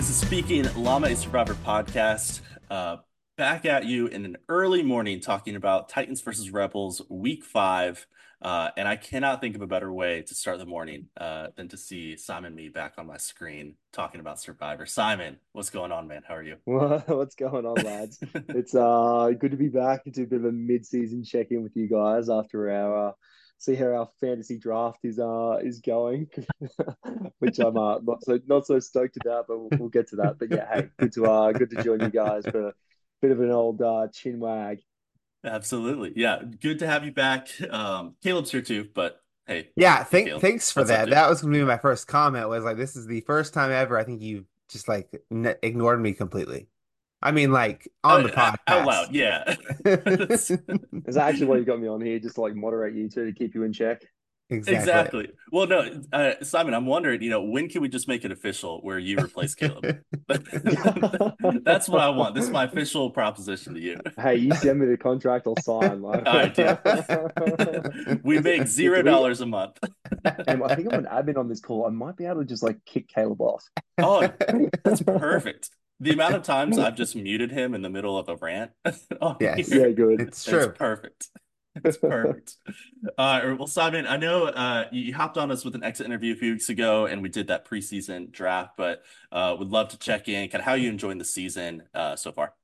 This is Speaking Llama a Survivor podcast. Uh, back at you in an early morning talking about Titans versus Rebels week five. Uh, and I cannot think of a better way to start the morning uh, than to see Simon Mee back on my screen talking about Survivor. Simon, what's going on, man? How are you? what's going on, lads? it's uh good to be back into a bit of a mid-season check-in with you guys after our see how our fantasy draft is uh is going, which I'm uh, not so not so stoked about, but we'll, we'll, get to that. But yeah, hey, good to uh good to join you guys for a bit of an old uh, chin wag. Absolutely, yeah, good to have you back. Um, Caleb's here too, but hey, yeah, thank, thanks for that. That was gonna be my first comment. Was like, this is the first time ever I think you just like ignored me completely. I mean, like on uh, the podcast. Out loud, yeah. Is that actually why you got me on here? Just to, like moderate you two to keep you in check? Exactly. exactly. Well, no, uh, Simon, I'm wondering, you know, when can we just make it official where you replace Caleb? That's what I want. This is my official proposition to you. Hey, you send me the contract, I'll sign. Like. All right, deal. we make zero dollars a month. and I think I'm an admin on this call. I might be able to just like kick Caleb off. Oh, that's perfect the amount of times I've just muted him in the middle of a rant. oh, yes. Yeah, good. It's true. It's perfect. It's perfect. uh, well, Simon, I know uh, you hopped on us with an exit interview a few weeks ago, and we did that preseason draft, but uh, would love to check in. Kind of how you enjoying the season uh, so far?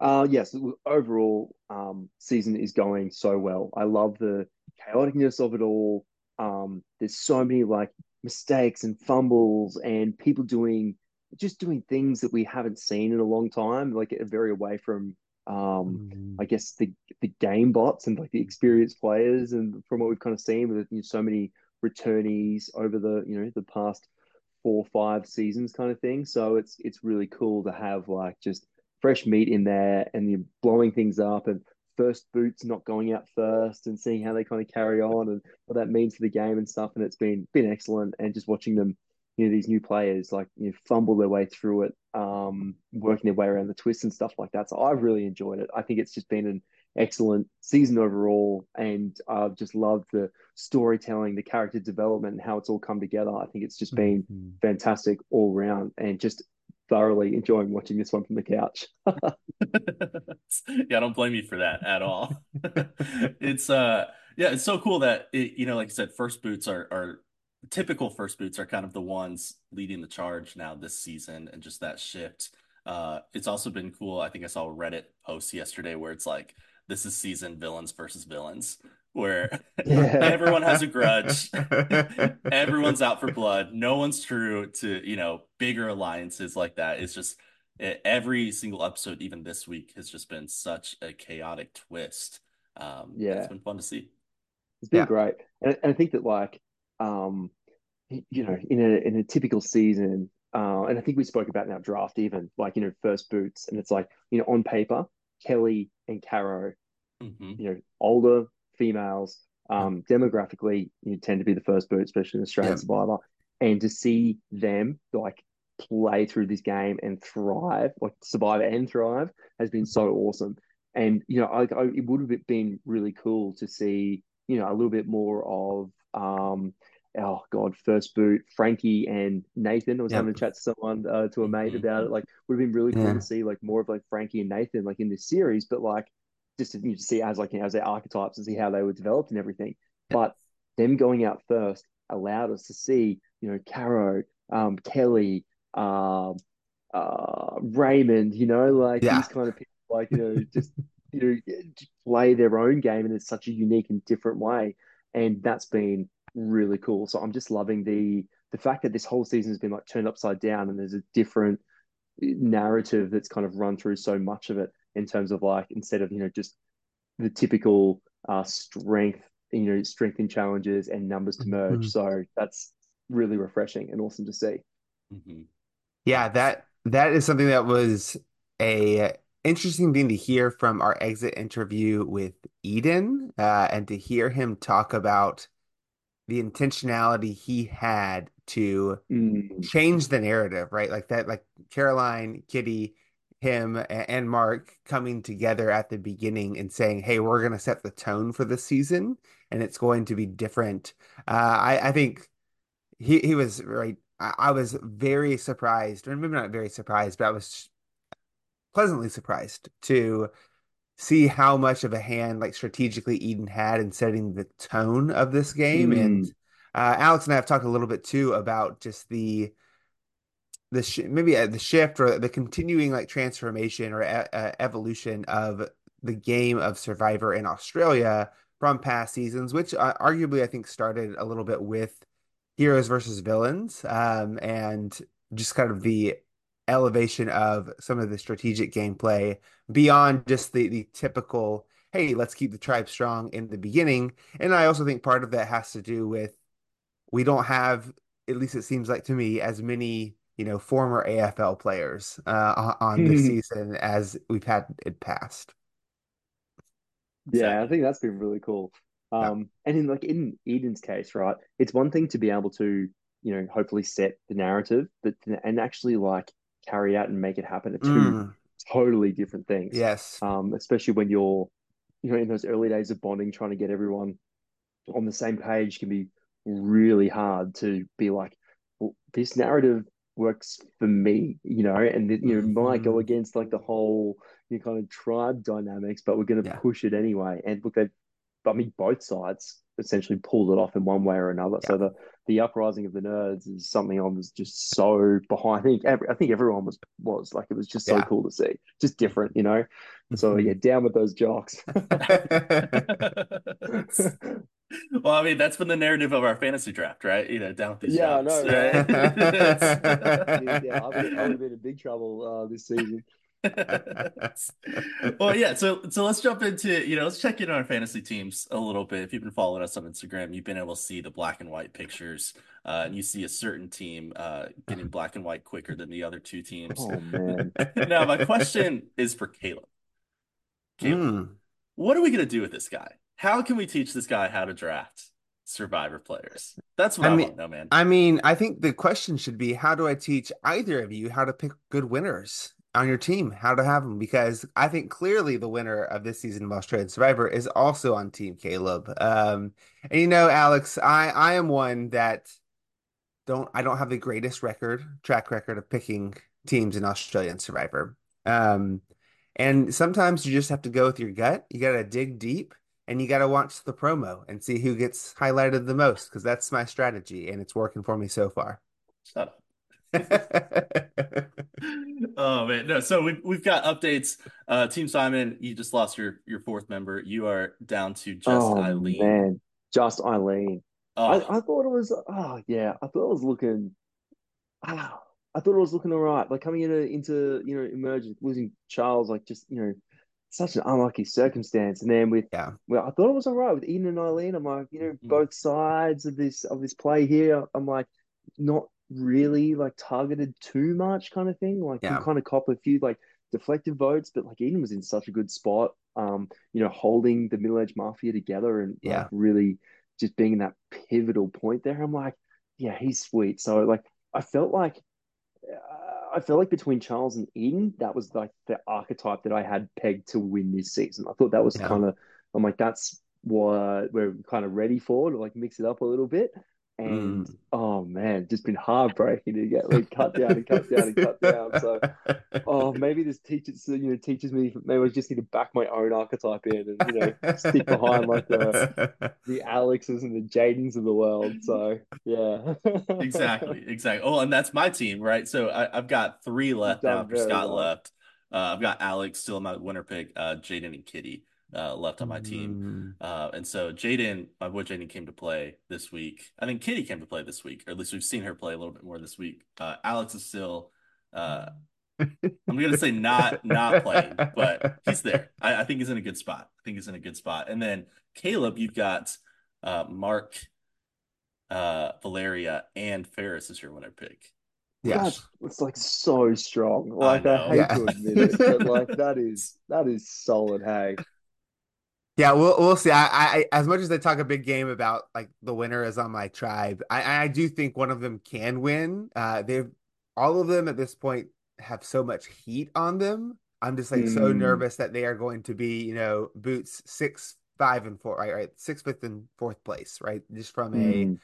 Uh, yes, overall, um, season is going so well. I love the chaoticness of it all. Um, there's so many like mistakes and fumbles and people doing just doing things that we haven't seen in a long time, like very away from um mm. I guess the the game bots and like the experienced players and from what we've kind of seen with you know, so many returnees over the you know the past four five seasons kind of thing. So it's it's really cool to have like just fresh meat in there and you're blowing things up and first boots not going out first and seeing how they kind of carry on and what that means for the game and stuff. And it's been been excellent and just watching them you know these new players like you know, fumble their way through it, um, working their way around the twists and stuff like that. So I've really enjoyed it. I think it's just been an excellent season overall, and I've just loved the storytelling, the character development, and how it's all come together. I think it's just been mm-hmm. fantastic all round, and just thoroughly enjoying watching this one from the couch. yeah, I don't blame you for that at all. it's uh yeah, it's so cool that it, you know, like I said, first boots are are typical first boots are kind of the ones leading the charge now this season and just that shift. Uh, it's also been cool. I think I saw a Reddit post yesterday where it's like, this is season villains versus villains, where yeah. everyone has a grudge, everyone's out for blood, no one's true to, you know, bigger alliances like that. It's just every single episode, even this week, has just been such a chaotic twist. Um, yeah, it's been fun to see. It's been yeah. great, and, and I think that like um, you know, in a in a typical season, uh, and I think we spoke about in our draft even like you know first boots, and it's like you know on paper Kelly and Caro, mm-hmm. you know older females, um, demographically you tend to be the first boot, especially in Australian yeah. Survivor, and to see them like play through this game and thrive, like survive and thrive, has been so awesome. And you know, I, I, it would have been really cool to see you know a little bit more of um, oh god, first boot, Frankie and Nathan. I was yep. having a chat to someone uh, to a mate mm-hmm. about it. Like, would have been really cool yeah. to see like more of like Frankie and Nathan like in this series, but like just to, you know, to see as like you know, as their archetypes and see how they were developed and everything. Yep. But them going out first allowed us to see you know Caro, um, Kelly, um, uh, Raymond. You know, like yeah. these kind of people, like you know, just you know, play their own game in such a unique and different way and that's been really cool. So I'm just loving the the fact that this whole season has been like turned upside down, and there's a different narrative that's kind of run through so much of it in terms of like instead of you know just the typical uh, strength, you know, strength in challenges and numbers to merge. Mm-hmm. So that's really refreshing and awesome to see. Mm-hmm. Yeah, that that is something that was a interesting thing to hear from our exit interview with Eden uh, and to hear him talk about the intentionality he had to mm. change the narrative, right? Like that, like Caroline, Kitty, him, and Mark coming together at the beginning and saying, "Hey, we're going to set the tone for the season, and it's going to be different." Uh, I, I think he he was right I, I was very surprised, or maybe not very surprised, but I was pleasantly surprised to see how much of a hand like strategically Eden had in setting the tone of this game. Mm. And uh, Alex and I have talked a little bit too about just the the sh maybe uh, the shift or the continuing like transformation or e uh, evolution of the game of Survivor in Australia from past seasons, which uh, arguably I think started a little bit with heroes versus villains, um, and just kind of the elevation of some of the strategic gameplay beyond just the the typical hey let's keep the tribe strong in the beginning. And i also think part of that has to do with we don't have at least it seems like to me as many you know former afl players uh, on this season as we've had in past. Yeah i think that's been really cool. Um and in like in eden's case right it's one thing to be able to you know hopefully set the narrative but and actually like carry out and make it happen are two mm. totally different things. Yes. Um, especially when you're, you know, in those early days of bonding, trying to get everyone on the same page can be really hard to be like, well, this narrative works for me, you know, and you know, mm-hmm. might go against like the whole you know, kind of tribe dynamics, but we're going to yeah. push it anyway. And look, they, I mean, both sides essentially pulled it off in one way or another. Yeah. So the the uprising of the nerds is something I was just so behind. I think every, I think everyone was was like it was just so yeah. cool to see, just different, you know. So yeah, down with those jocks. well, I mean, that's been the narrative of our fantasy draft, right? You know, down with these. Yeah, jocks, I know, right? yeah, I would, I would have been in big trouble uh, this season. well, yeah. So, so let's jump into you know let's check in on our fantasy teams a little bit. If you've been following us on Instagram, you've been able to see the black and white pictures, uh, and you see a certain team uh, getting black and white quicker than the other two teams. Oh man! now, my question is for Caleb. Caleb, mm. what are we gonna do with this guy? How can we teach this guy how to draft? Survivor players. That's what I, I mean, want to know, man. I mean, I think the question should be how do I teach either of you how to pick good winners? On your team how to have them because I think clearly the winner of this season of Australian Survivor is also on Team Caleb. Um, and you know, Alex, I I am one that don't I don't have the greatest record track record of picking teams in Australian Survivor. Um, and sometimes you just have to go with your gut. You got to dig deep and you got to watch the promo and see who gets highlighted the most because that's my strategy and it's working for me so far. Shut up. Oh man, no. So we've we've got updates. Uh, Team Simon, you just lost your your fourth member. You are down to just oh, Eileen. Man, just Eileen. Oh. I, I thought it was. Oh yeah, I thought it was looking. Ah, I thought it was looking all right. Like coming into into you know emerging losing Charles, like just you know such an unlucky circumstance. And then with yeah, well, I thought it was all right with Eden and Eileen. I'm like, you know, mm-hmm. both sides of this of this play here. I'm like, not really like targeted too much kind of thing. Like yeah. you kind of cop a few like deflective votes, but like Eden was in such a good spot. Um, you know, holding the middle age mafia together and yeah, like, really just being in that pivotal point there. I'm like, yeah, he's sweet. So like, I felt like. Uh, I felt like between Charles and Eden, that was like the archetype that I had pegged to win this season. I thought that was yeah. kind of, I'm like, that's what we're kind of ready for to like mix it up a little bit. And mm. oh man, just been heartbreaking to get like cut down and cut down and cut down. So oh maybe this teaches you know teaches me maybe I just need to back my own archetype in and you know stick behind like the the Alexes and the Jadens of the world. So yeah. exactly, exactly. Oh, and that's my team, right? So I, have got three left for Scott well. left. Uh, I've got Alex still my winner pick, uh, Jaden and Kitty uh, left on my team. Mm. Uh, and so Jaden, my boy Jaden came to play this week. I think Kitty came to play this week, or at least we've seen her play a little bit more this week. Uh, Alex is still, uh, I'm going to say not not playing, but he's there. I, I, think he's in a good spot. I think he's in a good spot. And then Caleb, you've got uh, Mark, uh, Valeria, and Ferris is your winner pick. Yeah, it's like so strong. Like I, I hate yeah. to admit it, but like that is that is solid. Hey, yeah, we'll we'll see. I, I as much as they talk a big game about like the winner is on my tribe, I I do think one of them can win. Uh, they've all of them at this point have so much heat on them. I'm just like mm. so nervous that they are going to be, you know, boots six, five, and four, right, right, sixth, fifth, and fourth place, right, just from mm. a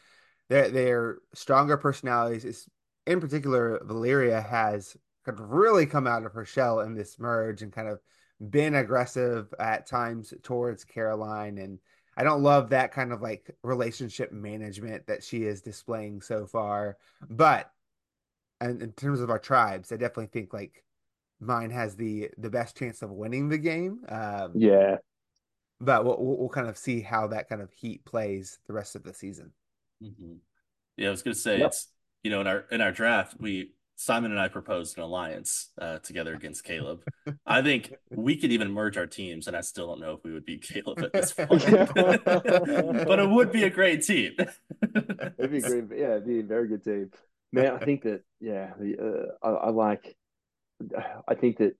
their their stronger personalities is in particular, Valeria has kind of really come out of her shell in this merge and kind of been aggressive at times towards Caroline. And I don't love that kind of like relationship management that she is displaying so far. But and in terms of our tribes, I definitely think like mine has the the best chance of winning the game. Um, yeah, but we'll, we'll kind of see how that kind of heat plays the rest of the season. Mm-hmm. Yeah, I was gonna say Yep. it's you know in our in our draft we Simon and I proposed an alliance uh, together against Caleb. I think we could even merge our teams, and I still don't know if we would beat Caleb at this point. but it would be a great team. it'd be great. Yeah, it'd be a very good team. Man, I think that yeah, the, uh, I, I like. I think that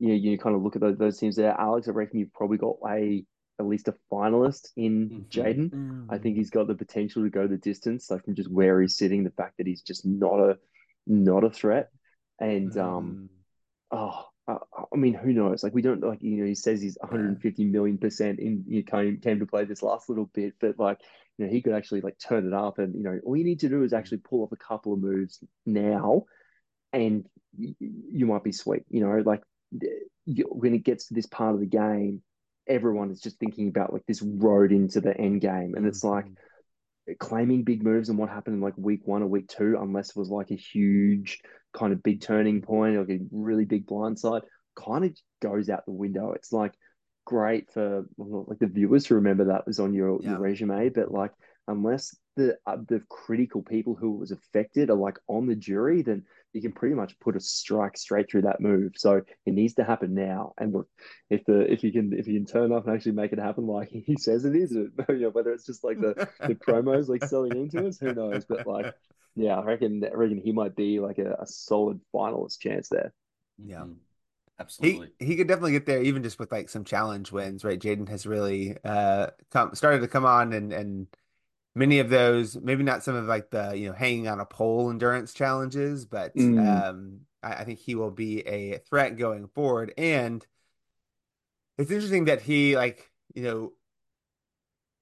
you know, you kind of look at those, those teams there. Alex, I reckon you've probably got a at least a finalist in Mhm. Jaden. I think he's got the potential to go the distance, like from just where he's sitting, the fact that he's just not a not a threat, and um, Mm. oh, I, I mean, who knows? Like we don't like you know he says he's 150 million percent in you came came to play this last little bit, but like you know he could actually like turn it up, and you know all you need to do is actually pull off a couple of moves now, and you, you might be sweet. You know, like you, when it gets to this part of the game, everyone is just thinking about like this road into the end game, and it's like claiming big moves and what happened in like week one or week two, unless it was like a huge kind of big turning point, like a really big blindside, kind of goes out the window. It's like great for like the viewers to remember that was on your, Yeah. your resume, but like unless the uh, the critical people who was affected are like on the jury, then you can pretty much put a strike straight through that move. So it needs to happen now. And look, if the if you can if you can turn up and actually make it happen like he says it is, you know, whether it's just like the the promos like selling into us, who knows? But like, yeah, I reckon I reckon he might be like a, a solid finalist chance there. Yeah. Mhm. He he could definitely get there even just with like some challenge wins, right? Jaden has really uh come started to come on and and many of those, maybe not some of like the, you know, hanging on a pole endurance challenges, but Mm. um I, I think he will be a threat going forward. And it's interesting that he like, you know,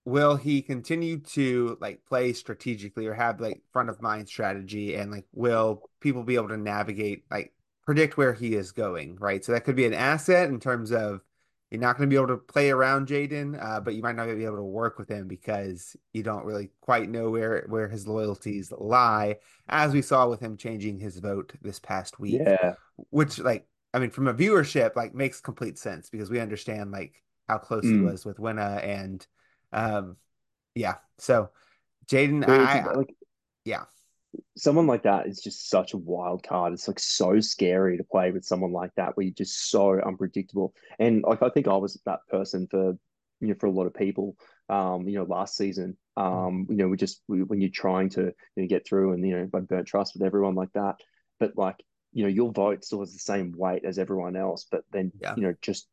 will he continue to like play strategically or have like front of mind strategy and like will people be able to navigate like predict where he is going right so that could be an asset in terms of you're not going to be able to play around Jaden uh, but you might not be able to work with him because you don't really quite know where where his loyalties lie as we saw with him changing his vote this past week Yeah, which like I mean from a viewership like makes complete sense because we understand like how close he Mm. was with Winna and um yeah so Jaden I, I like yeah someone like that is just such a wild card. It's like so scary to play with someone like that where you're just so unpredictable. And like I think I was that person for you know for a lot of people. Um, you know, last season, um, you know, we just we, when you're trying to you know, get through and you know, I burnt trust with everyone like that. But like, you know, your vote still has the same weight as everyone else. But then, Yeah. you know, just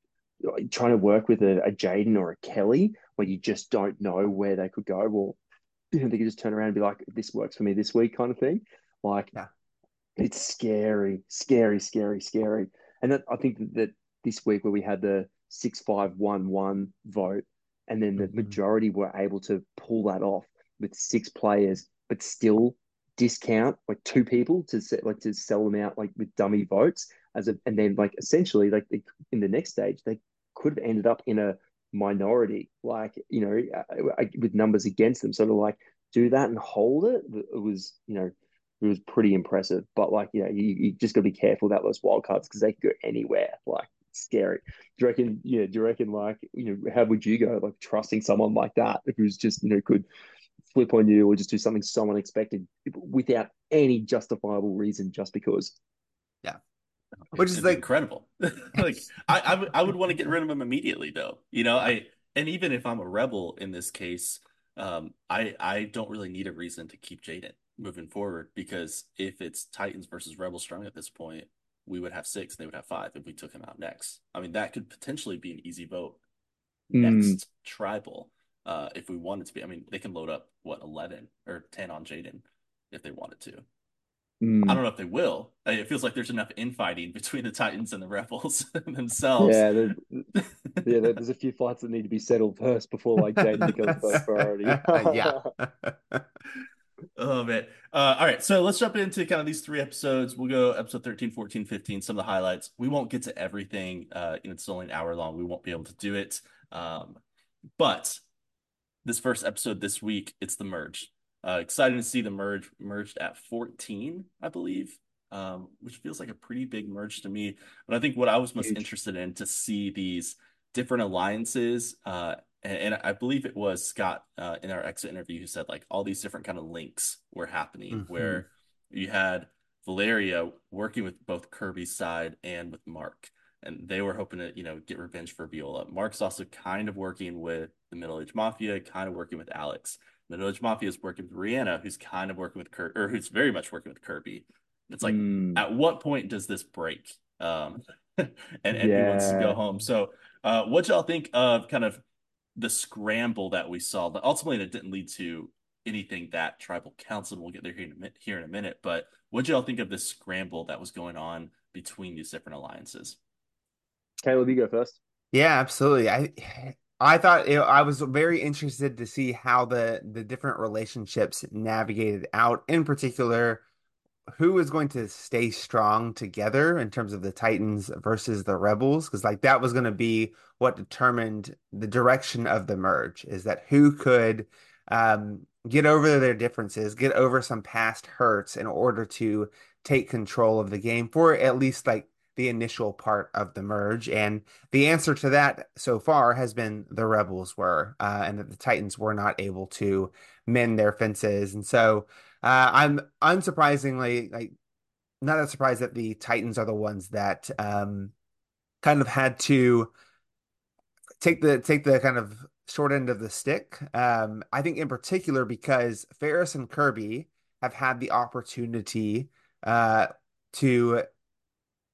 trying to work with a, a Jaden or a Kelly where you just don't know where they could go. Well, you know, they could just turn around and be like, "This works for me this week," kind of thing. Like, Yeah. it's scary, scary, scary, scary. And that, I think that, this week where we had the six five one one vote, and then the Mhm. majority were able to pull that off with six players, but still discount like two people to set like to sell them out like with dummy votes as a, and then like essentially like they, in the next stage they could have ended up in a minority, like you know, uh, with numbers against them. Sort of like do that and hold it. It was you know, it was pretty impressive. But like yeah, you, you just got to be careful about those wild cards because they could go anywhere. Like scary. Do you reckon? Yeah. Do you reckon? Like you know, how would you go? Like trusting someone like that who's just you know could flip on you or just do something so unexpected without any justifiable reason, just because. Which is like- incredible. like I, I would want to get rid of him immediately though. You know, I and even if I'm a rebel in this case, um, I I don't really need a reason to keep Jaden moving forward because if it's Titans versus Rebel Strong at this point, we would have six, they would have five if we took him out next. I mean, that could potentially be an easy vote Mm. next tribal, uh, if we wanted to be. I mean, they can load up what eleven or ten on Jaden if they wanted to. Mm. I don't know if they will. It feels like there's enough infighting between the Titans and the Rebels themselves. Yeah, there, yeah. There's a few fights that need to be settled first before like Jaden becomes first priority. yeah Oh man. Uh, all right, so let's jump into kind of these three episodes. We'll go episode 13, 14, 15, some of the highlights. We won't get to everything. Uh, it's only an hour long. We won't be able to do it. Um, but this first episode this week, it's the merge. Uh, excited to see the merge merged at 14, I believe, um, which feels like a pretty big merge to me. But I think what I was most Huge. interested in to see these different alliances uh, and, and I believe it was Scott uh, in our exit interview who said like all these different kind of links were happening mm-hmm. where you had Valeria working with both Kirby's side and with Mark, and they were hoping to you know get revenge for Viola. Mark's also kind of working with the Middle Age Mafia, kind of working with Alex. Middle Age Mafia is working with Rihanna, who's kind of working with Kirby, or who's very much working with Kirby. It's like, mm. at what point does this break? Um, and, and yeah. he wants to go home. So, uh, what y'all think of kind of the scramble that we saw. But ultimately, it didn't lead to anything that tribal council. We'll get there here in a, here in a minute. But what y'all think of this scramble that was going on between these different alliances? Caleb, you go first. Yeah, absolutely. I I thought it, I was very interested to see how the the different relationships navigated out. In particular, who is going to stay strong together in terms of the Titans versus the Rebels because like that was going to be what determined the direction of the merge is that who could um, get over their differences, get over some past hurts in order to take control of the game for at least like the initial part of the merge. And the answer to that so far has been the Rebels were, uh, and that the Titans were not able to mend their fences. And so uh, I'm unsurprisingly like not that surprised that the Titans are the ones that um, kind of had to take the take the kind of short end of the stick. Um, I think in particular because Ferris and Kirby have had the opportunity uh, to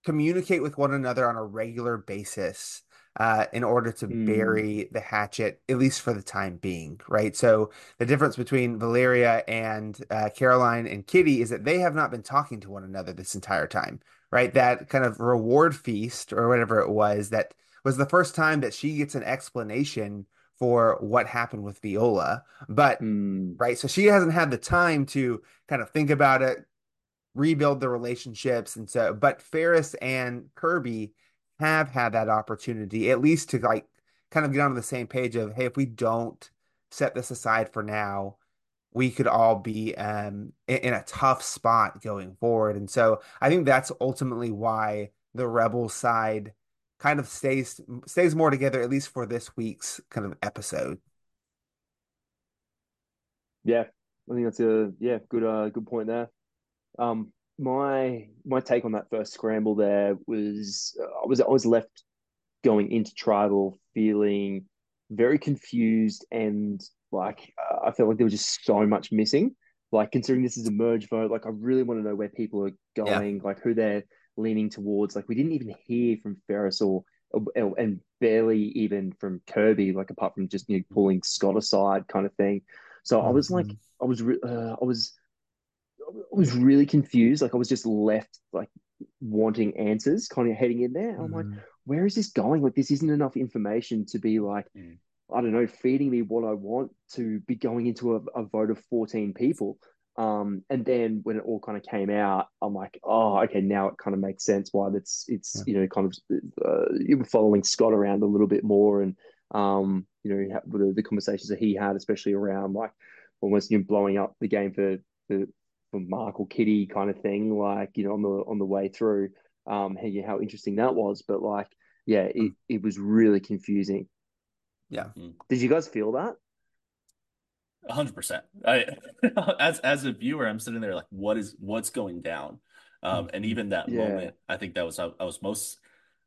communicate with one another on a regular basis uh, in order to mm. bury the hatchet, at least for the time being, right? So the difference between Valeria and uh, Caroline and Kitty is that they have not been talking to one another this entire time, right? That kind of reward feast or whatever it was that was the first time that she gets an explanation for what happened with Viola. But mm. right, so she hasn't had the time to kind of think about it, rebuild the relationships, and so. But Ferris and Kirby have had that opportunity, at least to like kind of get on the same page of, hey, if we don't set this aside for now, we could all be um, in, in a tough spot going forward. And so I think that's ultimately why the rebel side kind of stays stays more together, at least for this week's kind of episode. Yeah, I think that's a yeah good uh good point there. Um, my my take on that first scramble there was uh, I was I was left going into tribal feeling very confused and like uh, I felt like there was just so much missing. Like considering this is a merge vote, like I really want to know where people are going, yeah. like who they're leaning towards. Like we didn't even hear from Ferris or, and barely even from Kirby, like apart from just you know pulling Scott aside kind of thing. So mm-hmm. I was like. I was uh, I was was really confused. Like I was just left like wanting answers, kind of heading in there. I'm like, mm. where is this going? Like this isn't enough information to be like, mm. I don't know, feeding me what I want to be going into a, a vote of 14 people. Um, and then when it all kind of came out, I'm like, oh, okay, now it kind of makes sense why that's it's yeah. you know kind of uh, you were following Scott around a little bit more, and um, you know the, the conversations that he had, especially around like almost you know blowing up the game for for for Mark or Kitty kind of thing, like you know on the on the way through. Um, how, how interesting that was, but like, yeah, it, hmm. it was really confusing. Yeah. Hmm. Did you guys feel that? hundred percent. I, as as a viewer, I'm sitting there like, what is what's going down? Um, and even that yeah. moment, I think that was I, I was most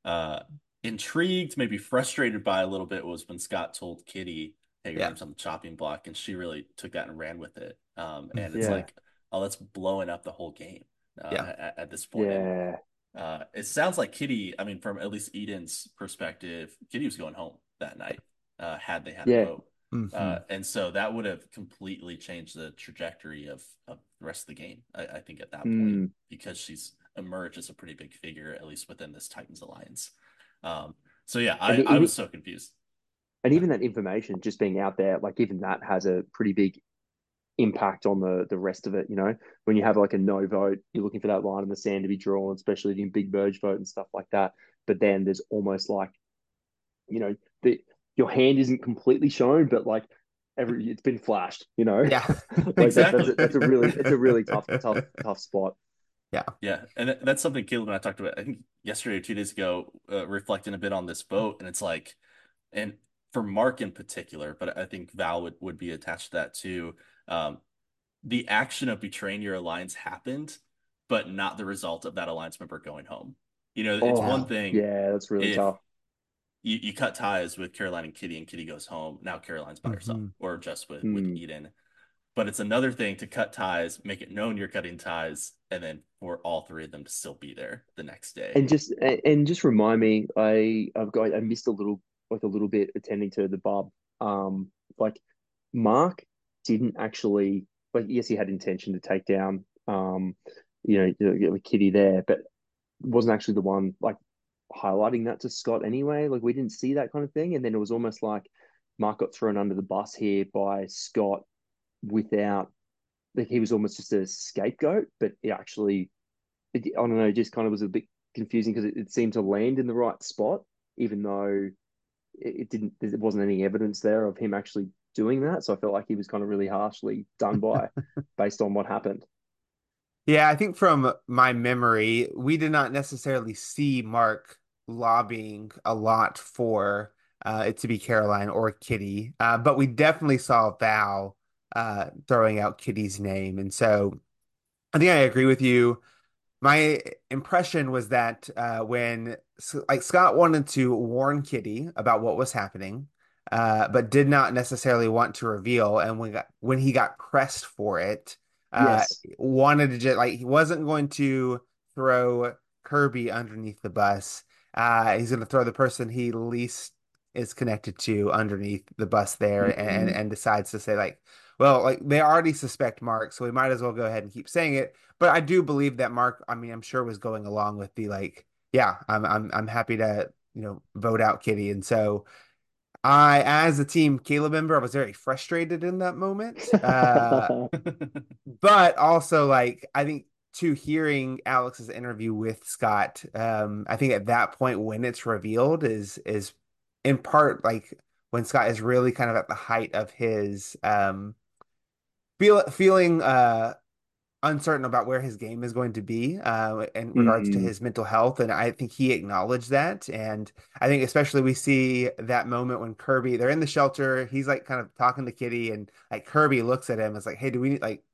uh intrigued, maybe frustrated by a little bit was when Scott told Kitty, "Hey, your yeah. on the chopping block," and she really took that and ran with it. Um, and it's yeah. like oh, that's blowing up the whole game. Uh, yeah. At, at, this point. Yeah. Uh, it sounds like Kitty. I mean, from at least Eden's perspective, Kitty was going home that night. Uh, had they had yeah. a vote, mm-hmm. uh, and so that would have completely changed the trajectory of, of the rest of the game. I, I think at that mm. point because she's emerged as a pretty big figure, at least within this Titans alliance. Um, so yeah, I, I was so confused. And even that information just being out there, like even that has a pretty big impact on the the rest of it. You know, when you have like a no vote, you're looking for that line in the sand to be drawn, especially in big merge vote and stuff like that. But then there's almost like, you know, the your hand isn't completely shown, but like every it's been flashed. You know, Yeah, like Exactly. that, that's, a, that's a really it's a really tough tough tough spot. Yeah, yeah, and that's something Caleb and I talked about, I think yesterday or two days ago, uh, reflecting a bit on this vote, and it's like, and for Mark in particular, but I think Val would, would be attached to that too. Um, the action of betraying your alliance happened, but not the result of that alliance member going home. You know, it's Oh, one thing yeah, that's really tough. you, you cut ties with Caroline and Kitty, and Kitty goes home. Now Caroline's by herself, Mhm. or just with with Mm. Eden. But it's another thing to cut ties, make it known you're cutting ties, and then for all three of them to still be there the next day. And just and and just remind me, I I've got I missed a little like a little bit attending to the bub. Um, like Mark didn't actually like yes, he had intention to take down um, you know, know, Kitty there, but wasn't actually the one like highlighting that to Scott anyway. Like we didn't see that kind of thing, and then it was almost like Mark got thrown under the bus here by Scott without like he was almost just a scapegoat, but it actually it, I don't know, just kind of was a bit confusing because it, it seemed to land in the right spot, even though it didn't. There wasn't any evidence there of him actually doing that. So I felt like he was kind of really harshly done by, based on what happened. Yeah, I think from my memory, we did not necessarily see Mark lobbying a lot for uh, it to be Caroline or Kitty, uh, but we definitely saw Val uh, throwing out Kitty's name. And so I think I agree with you. My impression was that uh, when like Scott wanted to warn Kitty about what was happening, uh, but did not necessarily want to reveal, and when got, when he got pressed for it, uh, Yes. wanted to just like he wasn't going to throw Kirby underneath the bus. Uh, he's going to throw the person he least is connected to underneath the bus there, and Mhm. and decides to say like, well, like they already suspect Mark, so we might as well go ahead and keep saying it. But I do believe that Mark, I mean, I'm sure was going along with the like, yeah, I'm I'm I'm happy to, you know, vote out Kitty. And so I, as a team Caleb member, I was very frustrated in that moment. Uh, but also like I think to hearing Alex's interview with Scott, um, I think at that point when it's revealed is is in part like when Scott is really kind of at the height of his um feel feeling uh uncertain about where his game is going to be uh, in regards to Mm. his mental health, and I think he acknowledged that. And I think especially we see that moment when Kirby they're in the shelter, he's like kind of talking to Kitty, and like Kirby looks at him, it's like, hey, do we need like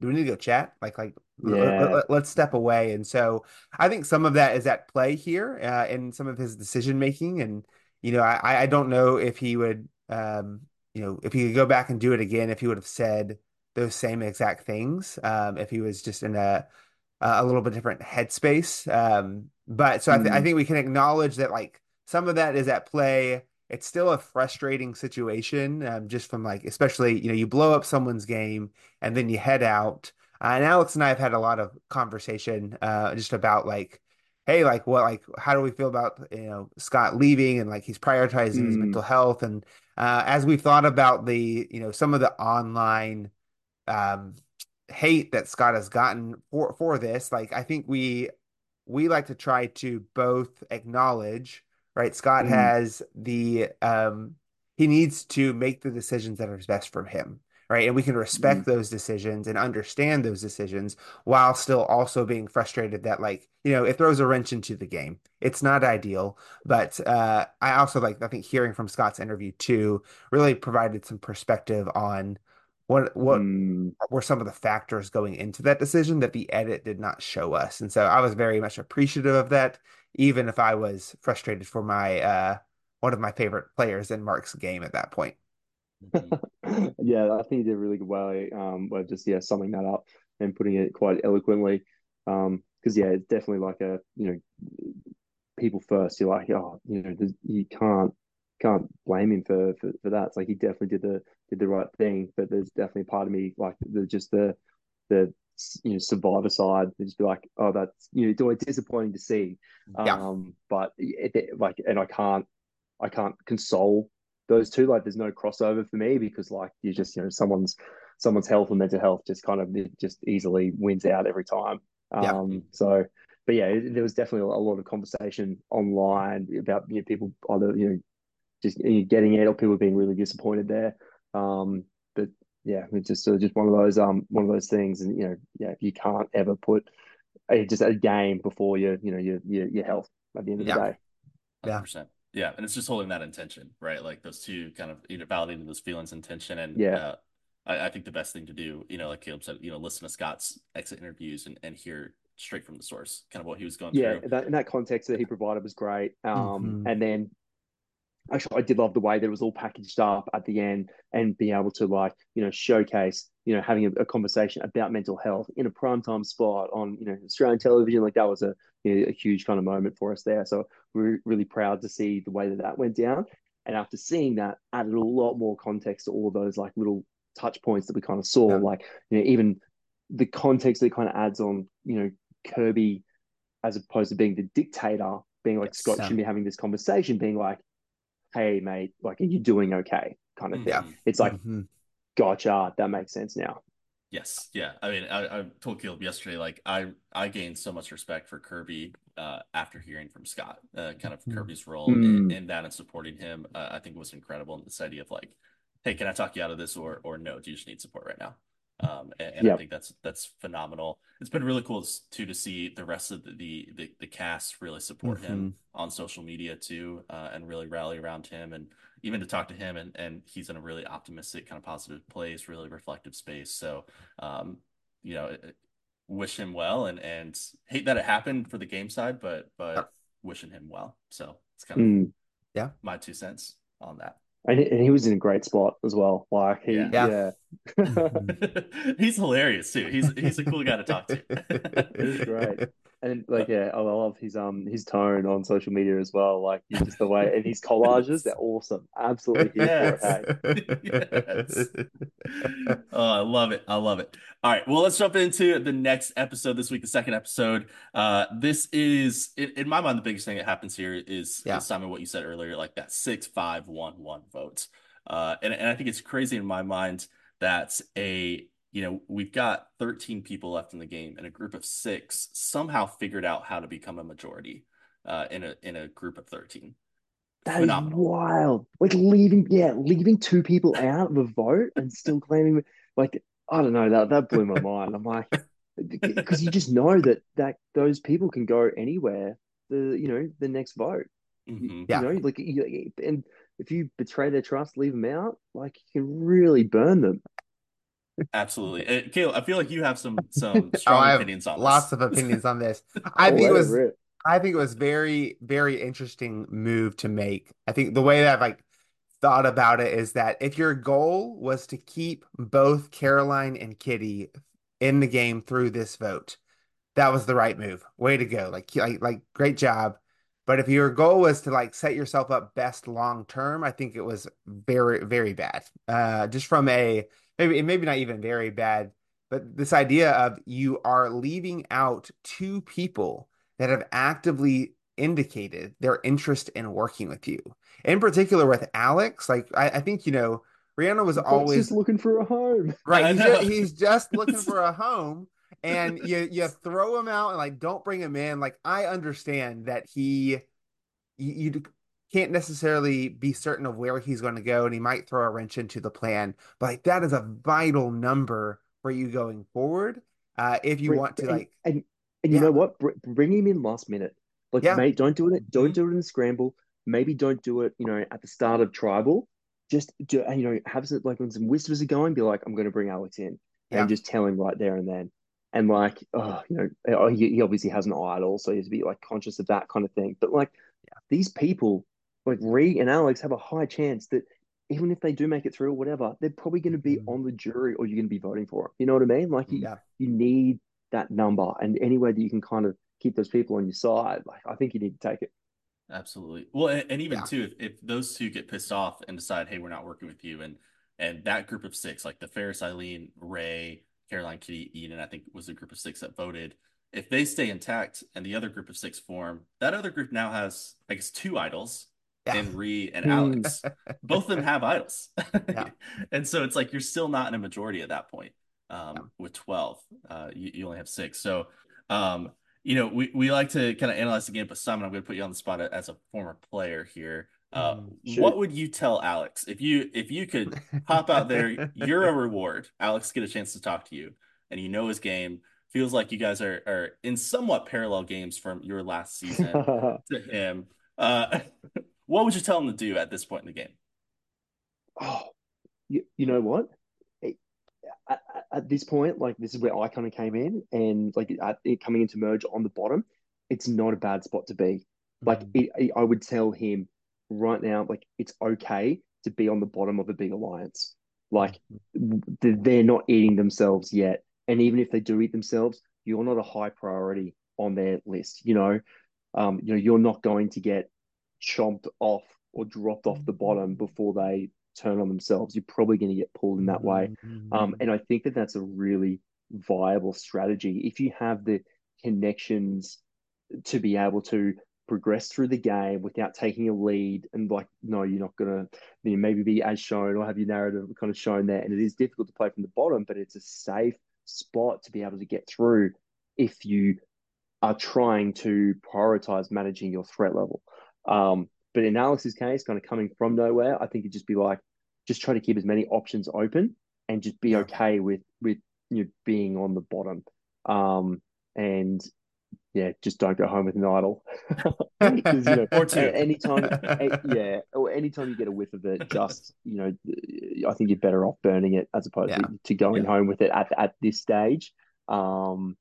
do we need to go chat? Like like Yeah. let, us step away. And so I think some of that is at play here uh, in some of his decision making, and you know I I don't know if he would um you know if he could go back and do it again if he would have said those same exact things um, if he was just in a a little bit different headspace. Um, but so I, th I Mm. think we can acknowledge that like some of that is at play. It's still a frustrating situation, um, just from like especially you know you blow up someone's game and then you head out. Uh, and Alex and I have had a lot of conversation uh, just about like. Hey, like what, like how do we feel about you know Scott leaving and like he's prioritizing his mental Mm. health and uh, as we've thought about the you know some of the online um hate that Scott has gotten for for this, like I think we we like to try to both acknowledge, right? Scott Mm. has the um he needs to make the decisions that are best for him, right? And we can respect Mm. those decisions and understand those decisions while still also being frustrated that like, you know, it throws a wrench into the game. It's not ideal, but uh I also like I think hearing from Scott's interview too really provided some perspective on what what Mm. were some of the factors going into that decision that the edit did not show us. And so I was very much appreciative of that, even if I was frustrated for my uh one of my favorite players in Mark's game at that point. Yeah, I think he did a really good way um of just yeah summing that up and putting it quite eloquently. Um, because yeah, it's definitely like a you know people first. You're like, oh, you know, you can't can't blame him for, for for that. It's like he definitely did the did the right thing, but there's definitely a part of me like the just the the you know survivor side. They just be like, oh, that's you know, it's always disappointing to see. Yeah. Um, but it, it, like, and I can't I can't console those two. Like, there's no crossover for me because like you just you know someone's someone's health and mental health just kind of just easily wins out every time. Yeah. Um, so, but yeah, there was definitely a lot of conversation online about you know, people either you know just getting it or people being really disappointed there. Um, but yeah, it's just uh, just one of those um one of those things, and you know, yeah, you can't ever put a, just a game before your you know your your, your health at the end of Yeah. the day. Yeah. 100%. Yeah, and it's just holding that intention, right? Like those two kind of you know validating those feelings, intention, and Yeah. uh, I, I think the best thing to do, you know, like Caleb said, you know, listen to Scott's exit interviews and, and hear straight from the source, kind of what he was going Yeah, through. that, and that context that he provided was great. Um, Mhm. and then actually, I did love the way that it was all packaged up at the end and being able to like you know showcase you know having a, a conversation about mental health in a primetime spot on you know Australian television. Like that was a you know, a huge kind of moment for us there. So we're really proud to see the way that that went down. And after seeing that, added a lot more context to all of those like little touch points that we kind of saw. Yeah. Like you know even the context that kind of adds on you know Kirby as opposed to being the dictator, being like Yes. Scott Yeah. should be having this conversation, being like, "Hey, mate, like, are you doing okay?" Kind of thing. Yeah. It's like, Mhm. gotcha, that makes sense now. Yes, yeah. I mean, I, I told Caleb yesterday, like I I gained so much respect for Kirby uh, after hearing from Scott, uh, kind of Mm. Kirby's role in, Mm. in that and supporting him. Uh, I think was incredible. And this idea of like, hey, can I talk you out of this, or or no, do you just need support right now? Um, and, and I think that's that's phenomenal. It's been really cool too to see the rest of the the, the, the cast really support him on social media too, uh, and really rally around him, and even to talk to him, and and he's in a really optimistic, kind of positive place, really reflective space. So, um, you know, wish him well, and and hate that it happened for the game side, but but Yeah. wishing him well. So it's kind of Mm. my two cents on that. And, he, and he was in a great spot as well. Like he, Yeah. yeah, he's hilarious too. He's he's a cool guy to talk to. He's great. And like yeah, I love his um his tone on social media as well. Like just the way and his collages, they're awesome. Absolutely here for it. Hey. Yes. Oh, I love it. I love it. All right. Well, let's jump into the next episode this week, the second episode. Uh, this is, in, in my mind, the biggest thing that happens here is, Yeah. is Simon, what you said earlier, like that six, five, one, one vote. Uh, and, and I think it's crazy in my mind that a, you know, we've got 13 people left in the game and a group of six somehow figured out how to become a majority uh, in a in a group of 13. That is Phenomenal. wild. Like leaving, yeah, leaving two people out of a vote and still claiming, like, I don't know, that that blew my mind. I'm like, because you just know that that those people can go anywhere. The you know the next vote. Mhm. Yeah. You know, like you, and if you betray their trust, leave them out, like you can really burn them. Absolutely. Uh, Caleb, I feel like you have some some Oh, strong I have opinions on lots this. of opinions on this. I Oh, think it let was rip. I think it was very, very interesting move to make. I think the way that I've like thought about it is that if your goal was to keep both Caroline and Kitty in the game through this vote, that was the right move. Way to go. Like like like great job. But if your goal was to like set yourself up best long term, I think it was very, very bad. Uh just from a maybe it maybe not even very bad, but this idea of you are leaving out two people that have actively indicated their interest in working with you. In particular with Alex, like I, I think, you know, Rihanna was Fox always just looking for a home. right. He's just, he's just looking for a home, and you you throw him out and like don't bring him in. Like I understand that he you, you can't necessarily be certain of where he's going to go, and he might throw a wrench into the plan. But like that is a vital number for you going forward. Uh, if you Bring- want to and, like and and you Yeah. know what? Br- bring him in last minute. Like, Yeah. mate, don't do it. Don't Mhm. do it in the scramble. Maybe don't do it. You know, at the start of tribal. Just do, you know, have some like when some whispers are going, be like, I'm going to bring Alex in, Yeah. and just tell him right there and then. And like, oh, you know, oh, he, he obviously has an idol, so he has to be like conscious of that kind of thing. But like, these people, like Ree and Alex, have a high chance that even if they do make it through or whatever, they're probably going to be Mhm. on the jury or you're going to be voting for them. You know what I mean? Like, you, yeah. you need that number, and any way that you can kind of keep those people on your side, like I think you need to take it. Absolutely. Well, and, and even Yeah. too, if, if those two get pissed off and decide, hey, we're not working with you, and and that group of six, like the Ferris, Eileen, Ray, Caroline, Kitty, Eden, I think was the group of six that voted. If they stay intact and the other group of six form, that other group now has, I guess, two idols Yeah. and Ree and Hmm. Alex. Both of them have idols. Yeah. And so it's like you're still not in a majority at that point. Um, Yeah. with 12. Uh, you, you only have six. So um, you know, we, we like to kind of analyze the game, but Simon, I'm going to put you on the spot as a former player here. Uh, Mm, shoot. what would you tell Alex if you if you could hop out there, you're a reward. Alex get a chance to talk to you, and you know his game. Feels like you guys are are in somewhat parallel games from your last season to him. Uh, what would you tell him to do at this point in the game? oh, you, you know what? It- At, at- this point, like this is where I kind of came in, and like at, it coming into merge on the bottom, it's not a bad spot to be. Like Mm. it, it- I would tell him right now, like it's okay to be on the bottom of a big alliance. Like Mm-hmm. they're not eating themselves yet, and even if they do eat themselves, you're not a high priority on their list. You know, um, you know, you're not going to get chomped off or dropped off the bottom before they turn on themselves. You're probably going to get pulled in that way. Mm-hmm. Um, and I think that that's a really viable strategy. If you have the connections to be able to progress through the game without taking a lead, and like, no, you're not going to you know, maybe be as shown or have your narrative kind of shown there. And it is difficult to play from the bottom, but it's a safe spot to be able to get through if you are trying to prioritize managing your threat level. Um, but in Alex's case, kind of coming from nowhere, I think it'd just be like, just try to keep as many options open and just be okay with with you know, being on the bottom. Um, and yeah, just don't go home with an idol. you know, Or two. anytime, yeah, or anytime you get a whiff of it, just you know, I think you're better off burning it as opposed Yeah. to, to going Yeah. home with it at at this stage. Um,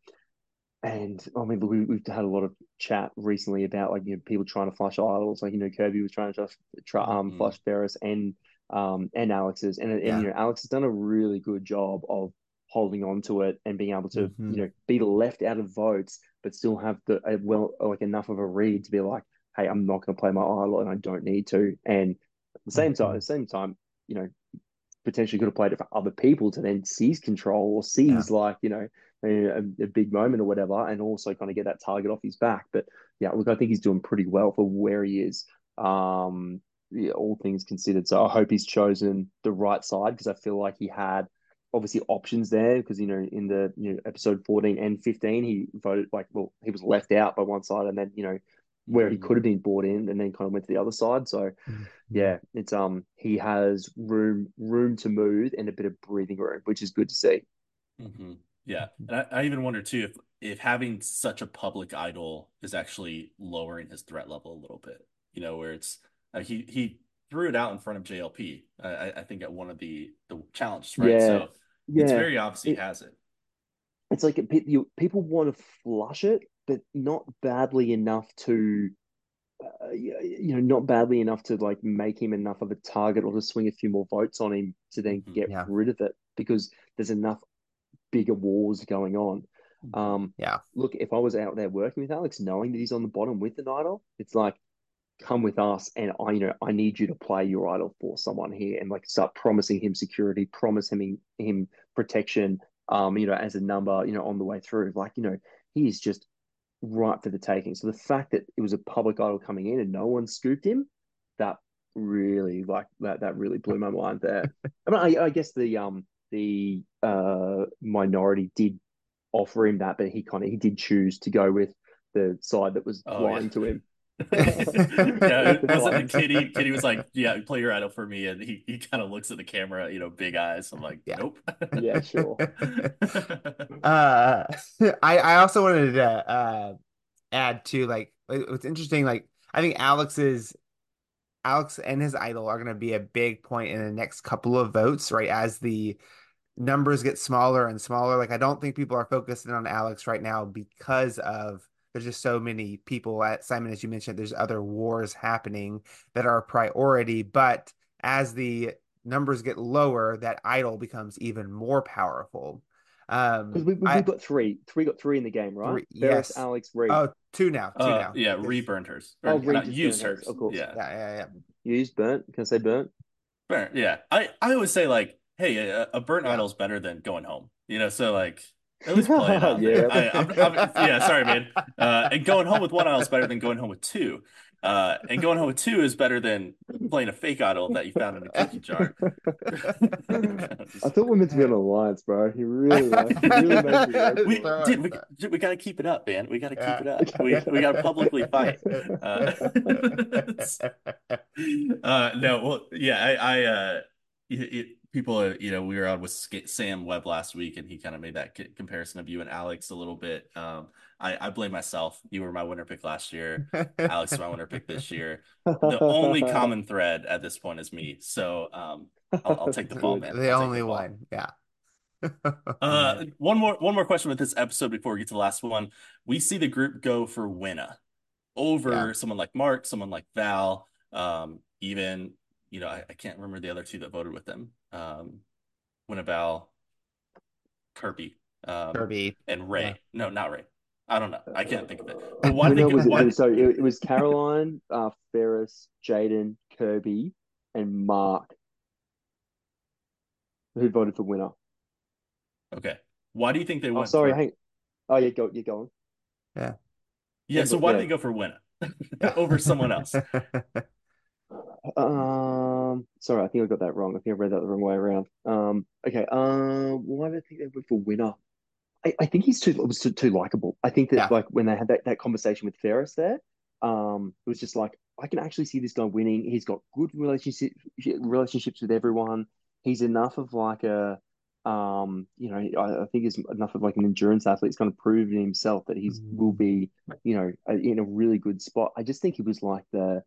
and I mean, we, we've had a lot of chat recently about like you know people trying to flush idols, like you know Kirby was trying to try, um Mhm. flush Ferris and um and Alex's, and and Yeah. you know Alex has done a really good job of holding on to it and being able to Mhm. you know be left out of votes, but still have the well like enough of a read to be like, hey, I'm not going to play my idol and I don't need to, and at the same time, Mhm. at the same time, you know, potentially could have played it for other people to then seize control or seize like you know a, a big moment or whatever, and also kind of get that target off his back. But yeah, look, I think he's doing pretty well for where he is. Um, yeah, all things considered. So I hope he's chosen the right side because I feel like he had obviously options there because you know in the you know episode 14 and 15 he voted like well he was left out by one side and then you know where he Mhm. could have been brought in and then kind of went to the other side. So Mm-hmm. yeah, it's um he has room room to move and a bit of breathing room, which is good to see. Mhm. Yeah, and I, I even wonder too if if having such a public idol is actually lowering his threat level a little bit. You know, where it's uh, he he threw it out in front of JLP. I I- think at one of the the challenges, right? Yeah. So Yeah, it's very obvious he It- has it. it's like pe- you, people want to flush it, but not badly enough to, uh, you know, not badly enough to like make him enough of a target or to swing a few more votes on him to then Mhm. get Yeah. rid of it because there's enough bigger wars going on. Um, Yeah. look, if I was out there working with Alex, knowing that he's on the bottom with an idol, it's like, come with us, and I, you know, I need you to play your idol for someone here, and like start promising him security, promise him him protection, um, you know, as a number, you know, on the way through. Like, you know, he is just right for the taking. So the fact that it was a public idol coming in and no one scooped him, that really like that that really blew my mind there. I mean, I, I guess the um the uh minority did offer him that, but he kind of he did choose to go with the side that was Oh, lying yeah. to him. yeah, it wasn't the kitty. Kitty was like, "Yeah, play your idol for me," and he, he kind of looks at the camera, you know, big eyes. I'm like, Yeah. "Nope." Yeah, sure. Uh, I I also wanted to uh add to like what's interesting. Like I think Alex's Alex and his idol are going to be a big point in the next couple of votes, right? As the numbers get smaller and smaller. Like I don't think people are focusing on Alex right now because of there's just so many people at Simon, as you mentioned, there's other wars happening that are a priority. But as the numbers get lower, that idol becomes even more powerful. Um, Because we, we, I- we've got three, three got three in the game, right? Three- Ferris, yes. Alex, Reed. oh, two now, two Uh, now. yeah, Yes. reburned hers. Oh, Or Reed not used hers, hers. of course. Yeah. Yeah, yeah, yeah. Used burnt. Can I say burnt? Burnt, yeah. I, I always say like, hey, a, a burnt Yeah. idol's better than going home. You know, so like at least play it. Yeah. I, I'm, I'm, yeah, sorry, man. Uh, and going home with one idol is better than going home with two. Uh, and going home with two is better than playing a fake idol that you found in a cookie jar. I thought we meant to be on alliance, bro. He really, like, he really made we, dude, we, dude, we got to keep it up, man. We got to keep it up. We, we got to publicly fight. Uh, uh, no, well, yeah, I, I uh, it, it, people, you know, we were on with Sam Webb last week, and he kind of made that comparison of you and Alex a little bit. Um, I, I blame myself. You were my winner pick last year. Alex is my winner pick this year. The only common thread at this point is me. So um, I'll, I'll take the ball, man. The only the one, yeah. uh, one more one more question with this episode before we get to the last one. We see the group go for Winna over yeah. someone like Mark, someone like Val, um, even you know I, I, can't remember the other two that voted with them. Um, Winna Kirby, um, Kirby, and Ray. Yeah. No, not Ray. I don't know. I can't think of it. But why think was it, so it, it, was Caroline, uh, Ferris, Jaden, Kirby, and Mark who voted for Winna. Okay. Why do you think they oh, went? Oh, sorry. For... Hang... Oh, yeah, go. You going? Yeah. Yeah. So why yeah. did they go for Winna over someone else? Um, sorry, I think I got that wrong. I think I read that the wrong way around. Um, okay. Um, why do I think they went for Winna? I, I think he's too was too, too likable. I think that yeah. like when they had that, that conversation with Ferris there, um, it was just like I can actually see this guy winning. He's got good relationship relationships with everyone. He's enough of like a um, you know, I, I, think he's enough of like an endurance athlete. He's kind of proven himself that he's mm. will be, you know, a, in a really good spot. I just think he was like the,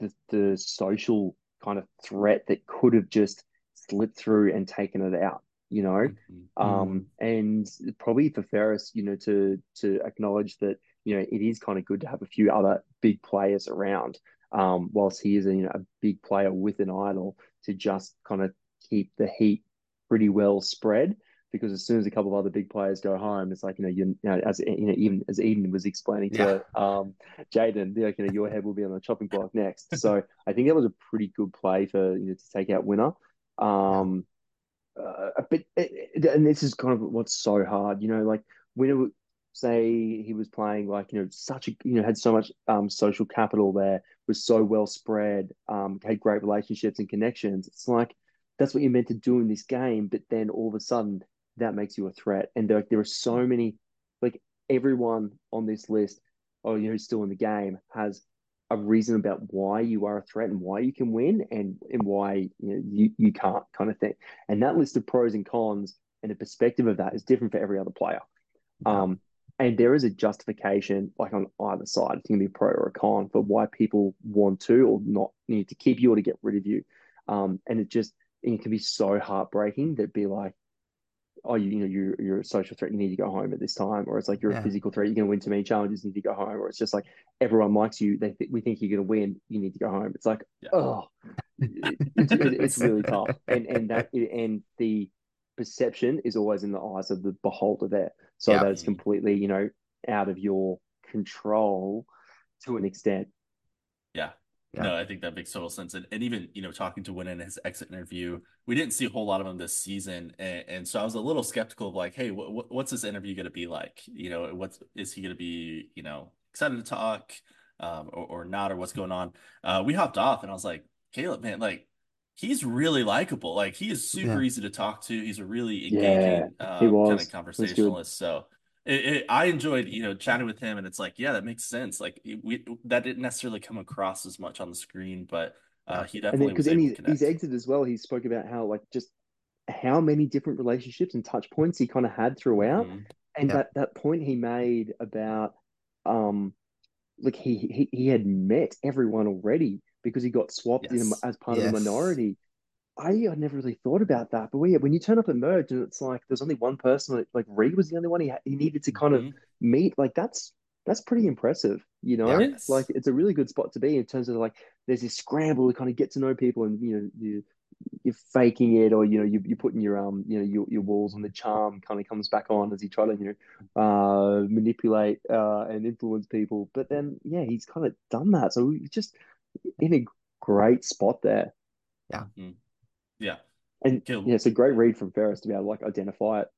the the social kind of threat that could have just slipped through and taken it out you know? Mm-hmm. um and probably for Ferris you know to to acknowledge that you know it is kind of good to have a few other big players around um whilst he is a, you know a big player with an idol to just kind of keep the heat pretty well spread because as soon as a couple of other big players go home, it's like you know, you, you know, as you know, even as Eden was explaining to yeah. um, Jaden, you know, your head will be on the chopping block next. so I think that was a pretty good play for you know to take out Winna. Um, uh, but and this is kind of what's so hard, you know, like Winna say he was playing like you know such a you know had so much um, social capital there was so well spread um, had great relationships and connections it's like that's what you're meant to do in this game but then all of a sudden that makes you a threat and there, there are so many like everyone on this list or you know who's still in the game has a reason about why you are a threat and why you can win and and why you know, you, you can't kind of thing. And that list of pros and cons and the perspective of that is different for every other player. Um, and there is a justification like on either side. It can be a pro or a con for why people want to or not need to keep you or to get rid of you. Um, and it just it can be so heartbreaking that be like, oh, you, you know, you're, you're a social threat, you need to go home at this time. Or it's like, you're yeah. a physical threat, you're going to win too many challenges, you need to go home. Or it's just like, everyone likes you, they th- we think you're going to win, you need to go home. It's like, yeah. oh, it, it, it, it's really tough. And, and that, and the perception is always in the eyes of the beholder there. So yeah. that it's completely, you know, out of your control to an extent. Yeah. Yeah. No, I think that makes total sense. And, and even, you know, talking to Win in his exit interview, we didn't see a whole lot of him this season. And, and so I was a little skeptical of like, hey, wh- what's this interview going to be like? You know, what's, is he going to be, you know, excited to talk um, or, or not, or what's going on? Uh, we hopped off and I was like, Caleb, man, like, he's really likable. Like, he is super yeah. easy to talk to. He's a really engaging yeah, um, kind of conversationalist. So, it, it, I enjoyed, you know, chatting with him, and it's like, yeah, that makes sense. Like we that didn't necessarily come across as much on the screen, but uh, he definitely because in his, his exit as well, he spoke about how like just how many different relationships and touch points he kind of had throughout, mm-hmm. and yeah. that that point he made about um like he he, he had met everyone already because he got swapped yes. in as part yes. of the minority I had never really thought about that. But when you turn up at merge and it's like there's only one person, like Reed was the only one he, he needed to kind mm-hmm. of meet, like that's that's pretty impressive, you know. Yes. Like it's a really good spot to be in terms of like there's this scramble to kind of get to know people, and you know you you're faking it, or you know you you're putting your um you know your, your walls, and the charm kind of comes back on as you try to you know uh manipulate uh and influence people. But then yeah, he's kind of done that, so he's just in a great spot there. Yeah. Mm-hmm. Yeah. And yeah, it's a great read from Ferris to be able to like identify it.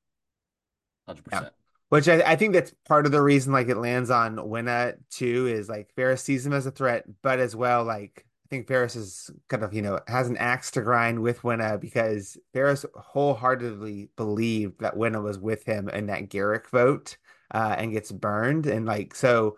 Hundred percent. Which I, I think that's part of the reason like it lands on Winna too is like Ferris sees him as a threat, but as well like I think Ferris is kind of, you know, has an axe to grind with Winna because Ferris wholeheartedly believed that Winna was with him in that Garrick vote uh, and gets burned. And like so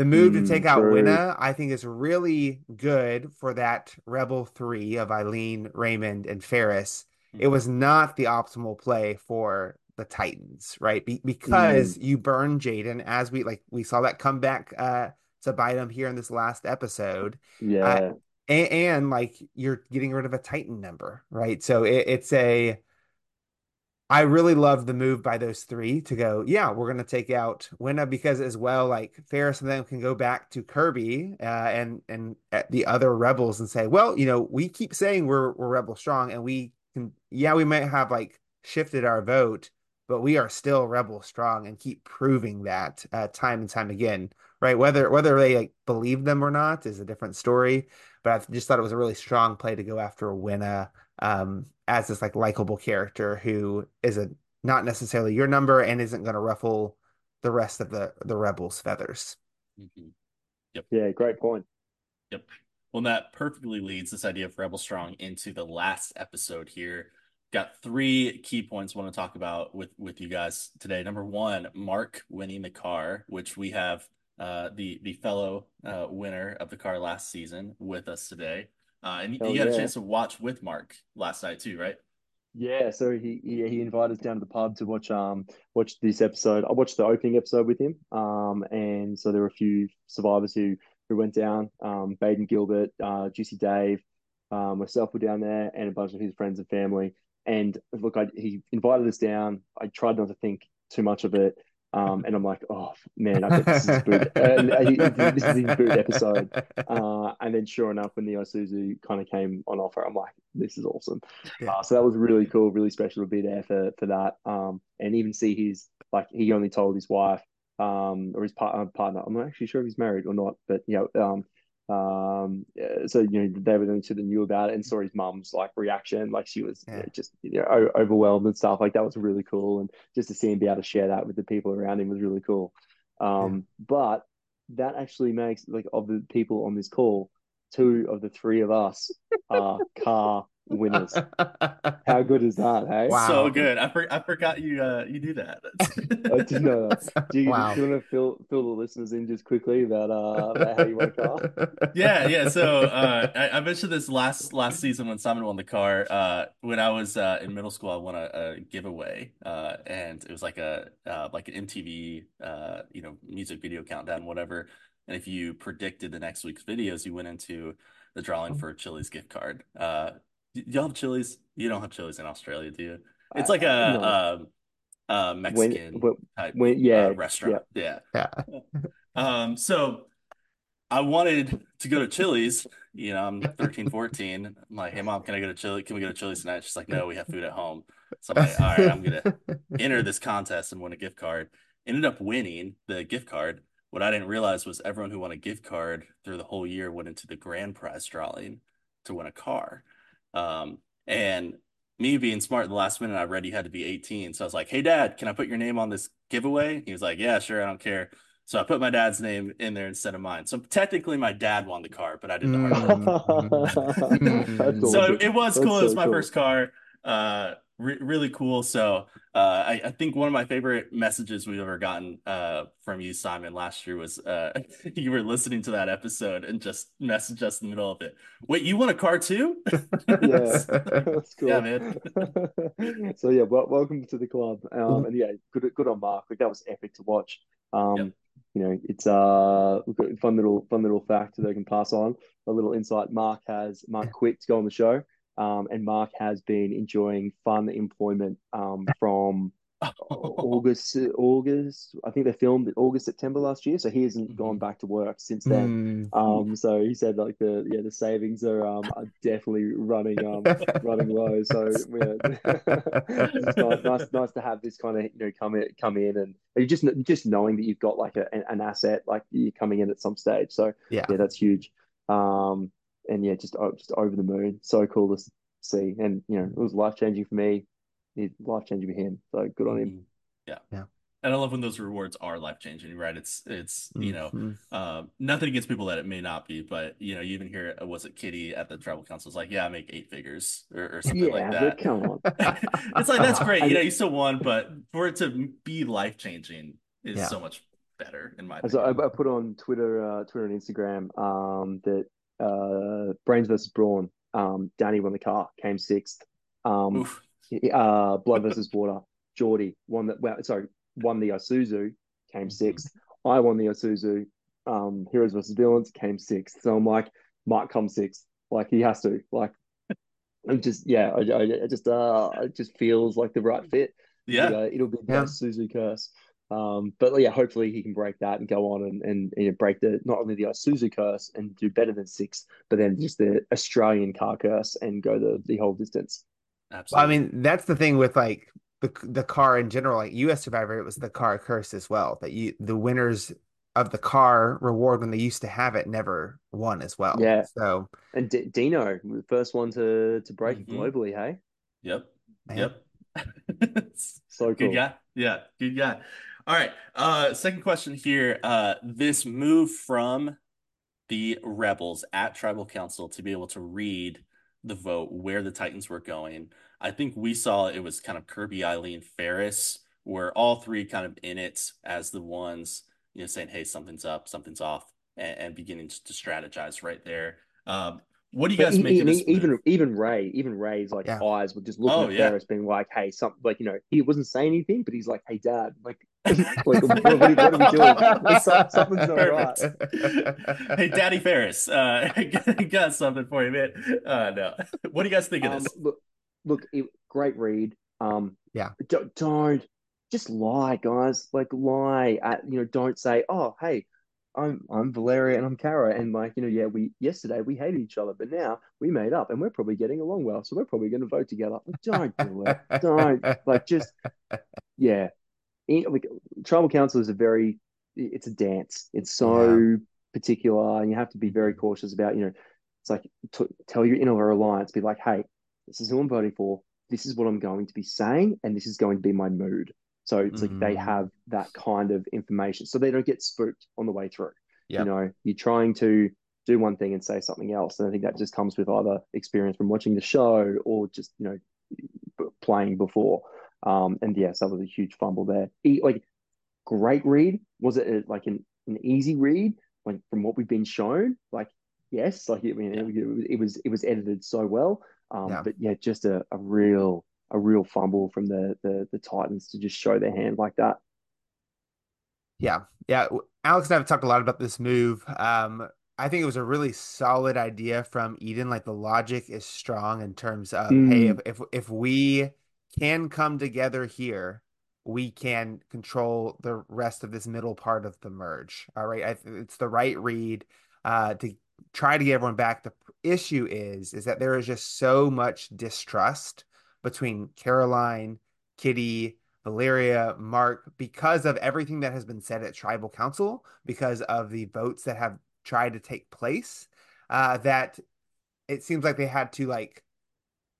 the move to take Mm, out. Winna, I think is really good for that Rebel three of Eileen, Raymond, and Ferris it Mhm. was not the optimal play for the Titans, right? Be Mm, because you burn Jaden as we like we saw that come back uh to bite him here in this last episode. Uh yeah. and, and like you're getting rid of a Titan number, right? So it, it's a I really love the move by those three to go, yeah, we're going to take out Winna because as well, like Ferris and them can go back to Kirby uh, and and uh, the other rebels and say, well, you know, we keep saying we're we're rebel strong and we can, yeah, we might have like shifted our vote, but we are still rebel strong and keep proving that uh, time and time again, right? Whether whether they like believe them or not is a different story, but I just thought it was a really strong play to go after Winna um, as this like likable character who is a not necessarily your number and isn't going to ruffle the rest of the the rebels' feathers. Mhm. Yeah, great point. Yep. Well, that perfectly leads this idea of Rebel Strong into the last episode here. Got three key points I want to talk about with with you guys today. Number one, Mark winning the car, which we have uh, the the fellow uh, winner of the car last season with us today. Uh, and you had got a chance to watch with Mark last night too, right? Yeah, so he, he he invited us down to the pub to watch um watch this episode. I watched the opening episode with him. Um and so there were a few survivors who who went down. Um Baden Gilbert, uh Juicy Dave, um myself were down there and a bunch of his friends and family. And look, I he invited us down. I tried not to think too much of it. Um and I'm like, oh man, I bet this is his boot. Uh, this is his boot episode. Uh, and then sure enough, when the Isuzu kind of came on offer, I'm like, this is awesome. Yeah. Uh, so that was really cool, really special to be there for for that. Um, and even see his like he only told his wife um or his partner partner. I'm not actually sure if he's married or not, but you know um so you know they were the only two that knew about it and saw his mum's like reaction. Like she was you know, just you know overwhelmed and stuff. Like that was really cool. And just to see him be able to share that with the people around him was really cool. Yeah. um but that actually makes like of the people on this call two of the three of us are car winners how good is that hey Wow. So good. I for, I forgot you uh you do that. I didn't know that. Do you, Wow. do you want to fill fill the listeners in just quickly about uh about how you won a car? Yeah, yeah. So uh, I, I mentioned this last last season when Simon won the car. Uh, when I was uh, in middle school, I won a, a giveaway, uh, and it was like a uh, like an MTV, uh, you know, music video countdown, whatever. And if you predicted the next week's videos, you went into the drawing for a Chili's gift card. Uh, y- y'all have Chili's? You don't have Chili's in Australia, do you? It's like Uh, a no. um, uh, When Mexican when, type when yeah uh, yeah restaurant. Yeah. Yeah. Um, so I wanted to go to Chili's. You know, I'm 13, 14. I'm like, hey, mom, can I go to Chili? Can we go to Chili's tonight? She's like, no, we have food at home. So I'm like, all right, I'm gonna enter this contest and win a gift card. Ended up winning the gift card. What I didn't realize was everyone who won a gift card through the whole year went into the grand prize drawing to win a car. Um, and me being smart in the last minute, I read you had to be 18. So I was like, hey, dad, can I put your name on this giveaway? He was like, yeah, sure, I don't care. So I put my dad's name in there instead of mine. So technically, my dad won the car, but I did not hard work. Mm. That's So awesome. it was That's cool. It was my cool. first car. Uh, re really cool. So uh, I, I think one of my favorite messages we've ever gotten uh, from you, Simon, last year was uh, you were listening to that episode and just messaged us in the middle of it. Wait, you want a car too? Yeah, that's cool. Yeah, man. So yeah, well, welcome to the club. Um, and yeah, good good on Mark. Like that was epic to watch. Um, Yep. you know, it's uh a fun little fun little fact that I can pass on. A little insight. Mark has Mark quit to go on the show. Um, and Mark has been enjoying fun employment um from August, August. I think they filmed August, September last year. So he hasn't gone Mhm. back to work since then. Mm. Um, so he said like the yeah the savings are um are definitely running um running low. So yeah, it's nice, nice nice to have this kind of you know come in come in and you just just knowing that you've got like a, an asset like you're coming in at some stage. So Yeah. yeah, that's huge. Um, and yeah, just just over the moon. So cool to see, and you know it was life changing for me. Life changing for him. So good on him. Mhm. Yeah. Yeah. And I love when those rewards are life changing, right? It's it's you know, hmm uh, nothing against people that it may not be, but you know, you even hear uh, was it Kitty at the tribal council was like, yeah, I make eight figures or, or something like Yeah, but that. come on. It's like that's great, you know, you still won, but for it to be life changing is Yeah. so much better in my as I. I put on Twitter, uh, Twitter and Instagram, um, that uh, Brains versus Brawn, um, Danny won the car, came sixth. Um, uh, Blood versus Water, Geordie won the well, sorry, won the Isuzu, came Mhm. sixth. I won the Isuzu. Um, Heroes versus Villains came sixth. So I'm like, Mark come sixth. Like he has to. Like I'm just yeah, I, I, I just uh, it just feels like the right fit. Yeah. But, uh, it'll be the Yeah. Isuzu curse. Um, but yeah, hopefully he can break that and go on and, and you know, break the not only the Isuzu curse and do better than six, but then just the Australian car curse and go the the whole distance. Well, I mean, that's the thing with like the the car in general, like US Survivor, it was the car curse as well. That you the winners of the car reward when they used to have it never won as well. Yeah. So And D Dino, the first one to to break it Mhm. globally. Hey, Yep. man, Yep. so Good cool. guy. Yeah, good guy. All right. Uh, second question here. Uh, this move from the rebels at Tribal Council to be able to read the vote where the Titans were going. I think we saw it was kind of Kirby, Eileen, Ferris, were all three kind of in it as the ones, you know, saying, "Hey, something's up, something's off," and, and beginning to strategize right there. Um, what do you But guys e- make e- of this even move? even Ray, even Ray's like yeah. eyes were just looking Oh at yeah, Ferris, being like, "Hey, something like you know." He wasn't saying anything, but he's like, "Hey, Dad, like, like what, what, are we- what are we doing? Something's not right." Hey, Daddy Ferris, uh, got something for you, man. Uh, no, what do you guys think of Um, this? look, look, it, great read. Um, Yeah. don't, don't just lie, guys. Like lie at you know. Don't say, "Oh, hey, I'm I'm Valeria and I'm Kara," and like you know, yeah, we yesterday we hated each other, but now we made up and we're probably getting along well, so we're probably going to vote together. Like, don't do it. Don't like just yeah. Like tribal council is a very it's a dance. It's so particular, and you have to be very cautious about you know. It's like t tell your inner alliance, be like, hey, this is who I'm voting for. This is what I'm going to be saying, and this is going to be my mood. So it's like they Mm. have that kind of information, so they don't get spooked on the way through. Yep. You know, you're trying to do one thing and say something else, and I think that just comes with either experience from watching the show or just you know playing before. Um, and yes, that was a huge fumble there. E- like great read. Was it a, like an, an easy read? Like from what we've been shown, like yes, like I mean, it, was it was it was edited so well. Um, Yeah. but yeah, just a, a real a real fumble from the, the the Titans to just show their hand like that. Yeah, yeah. Alex and I have talked a lot about this move. Um, I think it was a really solid idea from Eden. Like the logic is strong in terms of, hey, if Mm, if if we can come together here, we can control the rest of this middle part of the merge. All right, I, it's the right read uh, to try to get everyone back. The issue is is that there is just so much distrust between Caroline, Kitty. Valeria, Mark, because of everything that has been said at Tribal Council, because of the votes that have tried to take place, uh, that it seems like they had to like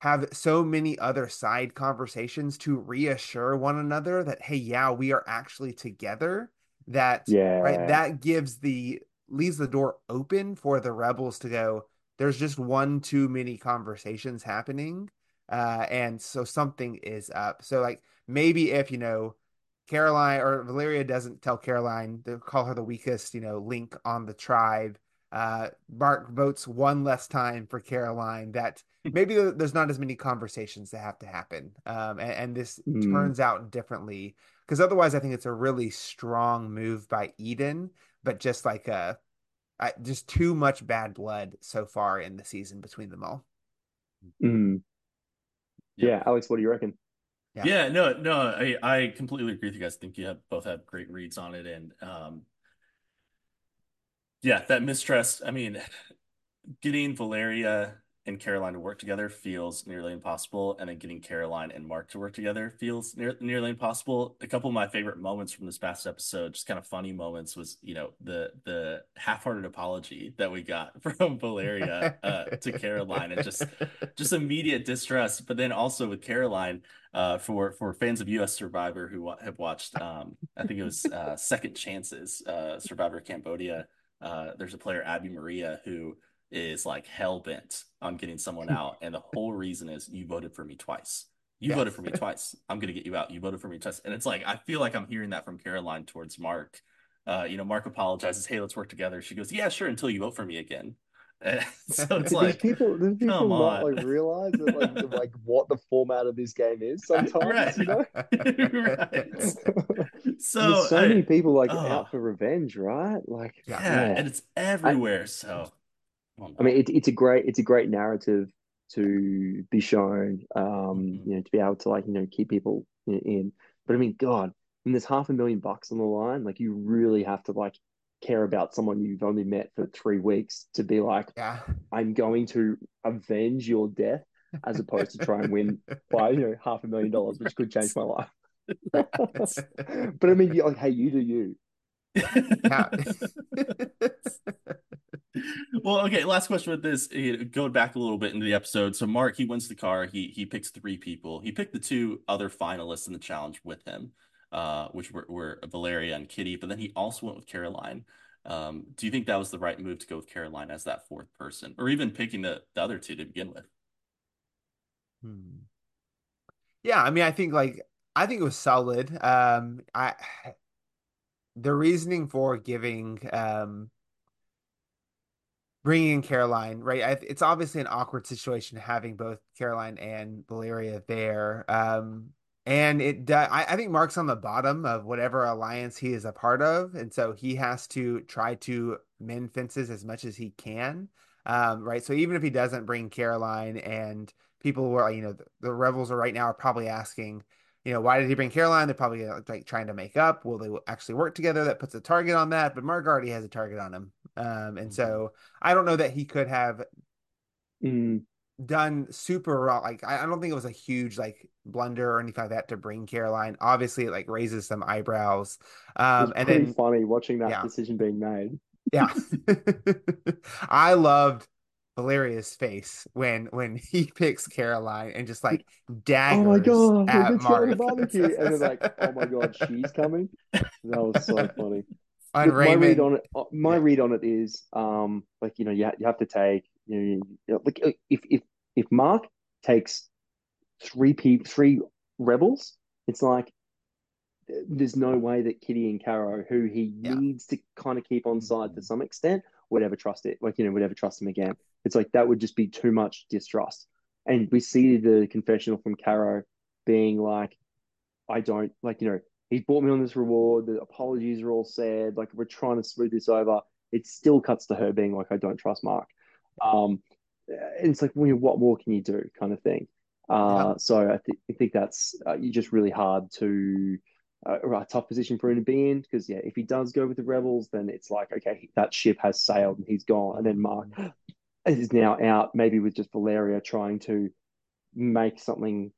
have so many other side conversations to reassure one another that, hey, yeah, we are actually together. That yeah right, that gives the leaves the door open for the rebels to go, there's just one too many conversations happening. Uh, and so something is up. So like maybe if you know Caroline or Valeria doesn't tell Caroline to call her the weakest, you know, link on the tribe. Uh, Mark votes one less time for Caroline. That maybe there's not as many conversations that have to happen. Um, and, and this Mm, turns out differently because otherwise, I think it's a really strong move by Eden, but just like a I, just too much bad blood so far in the season between them all. mm. Yep. Yeah, Alex, what do you reckon? Yeah. Yeah, no, no, I, I completely agree with you guys. I think you have both have great reads on it, and um, yeah, that mistrust. I mean, getting Valeria and Caroline to work together feels nearly impossible, and then getting Caroline and Mark to work together feels near, nearly impossible. A couple of my favorite moments from this past episode, just kind of funny moments, was you know the the half-hearted apology that we got from Valeria uh, to Caroline, and just just immediate distrust. But then also with Caroline, uh, for for fans of U.S. Survivor who have watched, um, I think it was uh, Second Chances, uh, Survivor Cambodia. Uh, there's a player Abi-Maria who is like hell bent on getting someone out, and the whole reason is you voted for me twice. You voted for me twice. I'm gonna get you out. You voted for me twice, and it's like I feel like I'm hearing that from Caroline towards Mark. Uh, you know, Mark apologizes. Hey, let's work together. She goes, Yeah, sure, until you vote for me again. so it's like people, does people not like realize that like like what the format of this game is sometimes, right. you know? right. So There's so I, many people like oh. out for revenge, right? Like yeah, yeah. and it's everywhere. I, so I mean, it, it's a great it's a great narrative to be shown. Um, mm-hmm. you know, to be able to like you know keep people in. in. But I mean, God, when there's half a million bucks on the line, like you really have to like care about someone you've only met for three weeks to be like, yeah, I'm going to avenge your death as opposed to try and win by you know half a million dollars, which could change my life. but I mean, like, hey, you do you. well, okay. Last question with this, going back a little bit into the episode. So Mark, he wins the car. He he picks three people. He picked the two other finalists in the challenge with him, uh, which were, were Valeria and Kitty. But then he also went with Caroline. Um, do you think that was the right move to go with Caroline as that fourth person, or even picking the, the other two to begin with? Hmm. Yeah, I mean, I think like I think it was solid. Um, I the reasoning for giving um bringing in Caroline, right? It's obviously an awkward situation having both Caroline and Valeria there. Um, and it, I, I think Mark's on the bottom of whatever alliance he is a part of, and so he has to try to mend fences as much as he can, um, right? So even if he doesn't bring Caroline, and people who are, you know, the, the rebels are right now are probably asking, you know, why did he bring Caroline? They're probably like trying to make up. Will they actually work together? That puts a target on that. But Mark already has a target on him, um, and mm-hmm. so I don't know that he could have mm. Done super like I, I don't think it was a huge like blunder or anything like that to bring Caroline. Obviously, it like raises some eyebrows. Um, and then funny watching that yeah. decision being made. Yeah, I loved Valeria's face when when he picks Caroline and just like daggers. Oh my god! At Mark. barbecue, and then like, oh my god, she's coming. That was so funny. On my read on it, uh, my read on it is, um, like you know, you ha- you have to take, you know, like uh, if if if Mark takes three people, three rebels, it's like there's no way that Kitty and Caro, who he yeah. needs to kind of keep on side to mm-hmm. some extent, would ever trust it. Like you know, would ever trust him again. It's like that would just be too much distrust. And we see the confessional from Caro being like, I don't like, you know, he's brought me on this reward. The apologies are all said. Like we're trying to smooth this over. It still cuts to her being like, I don't trust Mark. Um, it's like, well, what more can you do, kind of thing. Uh, yeah. So I, th- I think that's uh, just really hard to uh, a tough position for him to be in because yeah, if he does go with the rebels, then it's like okay, that ship has sailed and he's gone, and then Mark is now out, maybe with just Valeria trying to make something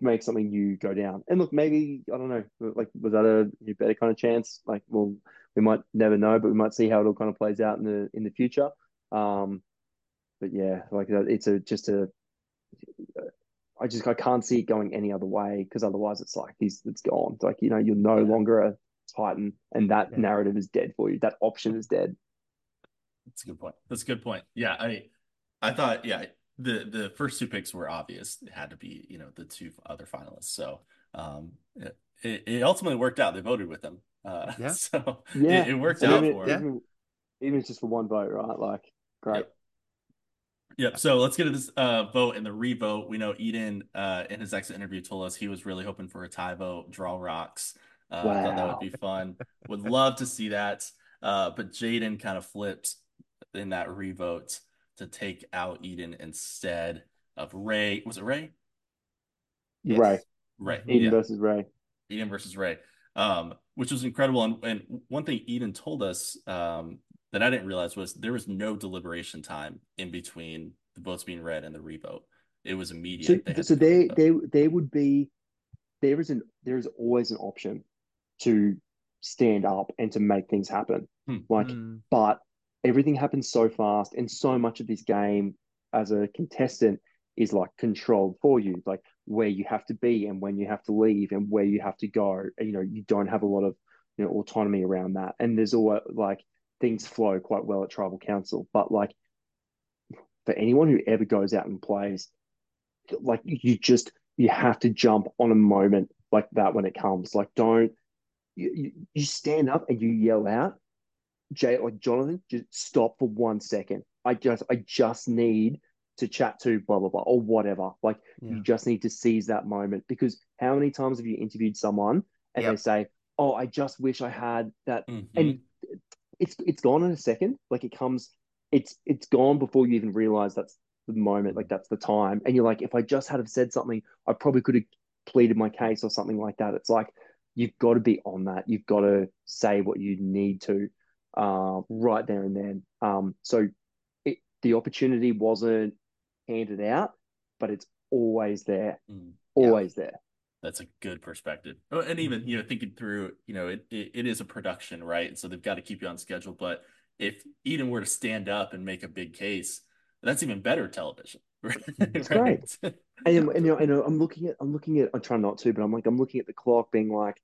make something new go down. And look, maybe I don't know, like was that a better kind of chance? Like, well, we might never know, but we might see how it all kind of plays out in the in the future. Um, but yeah, like it's a just a. I just I can't see it going any other way because otherwise it's like he's it's gone. It's like you know you're no yeah. longer a Titan, and that yeah. narrative is dead for you. That option is dead. That's a good point. That's a good point. Yeah, I I thought yeah the the first two picks were obvious. It had to be you know the two other finalists. So um, it, it ultimately worked out. They voted with them. Uh, yeah. So yeah, it, it worked out even, for them. Even, even just for one vote, right? Like great. Yep. Yep. So let's get to this uh, vote and the revote. We know Eden uh, in his exit interview told us he was really hoping for a tie vote, draw rocks. Uh, wow. I thought that would be fun. would love to see that. Uh, but Jaden kind of flipped in that revote to take out Eden instead of Ray. Was it Ray? Yes. Ray. Ray. Eden yeah. versus Ray. Eden versus Ray. Um, which was incredible. And, and one thing Eden told us um, that I didn't realize was there was no deliberation time in between the votes being read and the revote. It was So, immediate. They so they, they, there, and vote. there, there would be, there is an, there is always an option to stand up and to make things happen. Hmm. Like, Mm, but everything happens so fast, and so much of this game as a contestant is like controlled for you, like where you have to be and when you have to leave and where you have to go. You know, you don't have a lot of you know autonomy around that, and there's all like things flow quite well at tribal council. But like for anyone who ever goes out and plays, like you just you have to jump on a moment like that when it comes. Like don't you, you, stand up and you yell out, Jay like Jonathan, just stop for one second. I just I just need to chat to blah blah blah or whatever. Like yeah. you just need to seize that moment because how many times have you interviewed someone and they say, "Oh, I just wish I had that," Mhm. and it's it's gone in a second. Like it comes, it's it's gone before you even realize that's the moment. Like that's the time, and you're like, if I just had have said something, I probably could have pleaded my case or something like that. It's like you've got to be on that. You've got to say what you need to, uh, right there and then. Um, so it the opportunity wasn't handed out, but it's always there, Mm. always there. That's a good perspective. Oh, and even, you know, thinking through, you know, it, it, it is a production, right? And So they've got to keep you on schedule. But if Eden were to stand up and make a big case, that's even better television. It's right? great. And, and you know, and I'm looking at, I'm looking at, I'm trying not to, but I'm like, I'm looking at the clock, being like,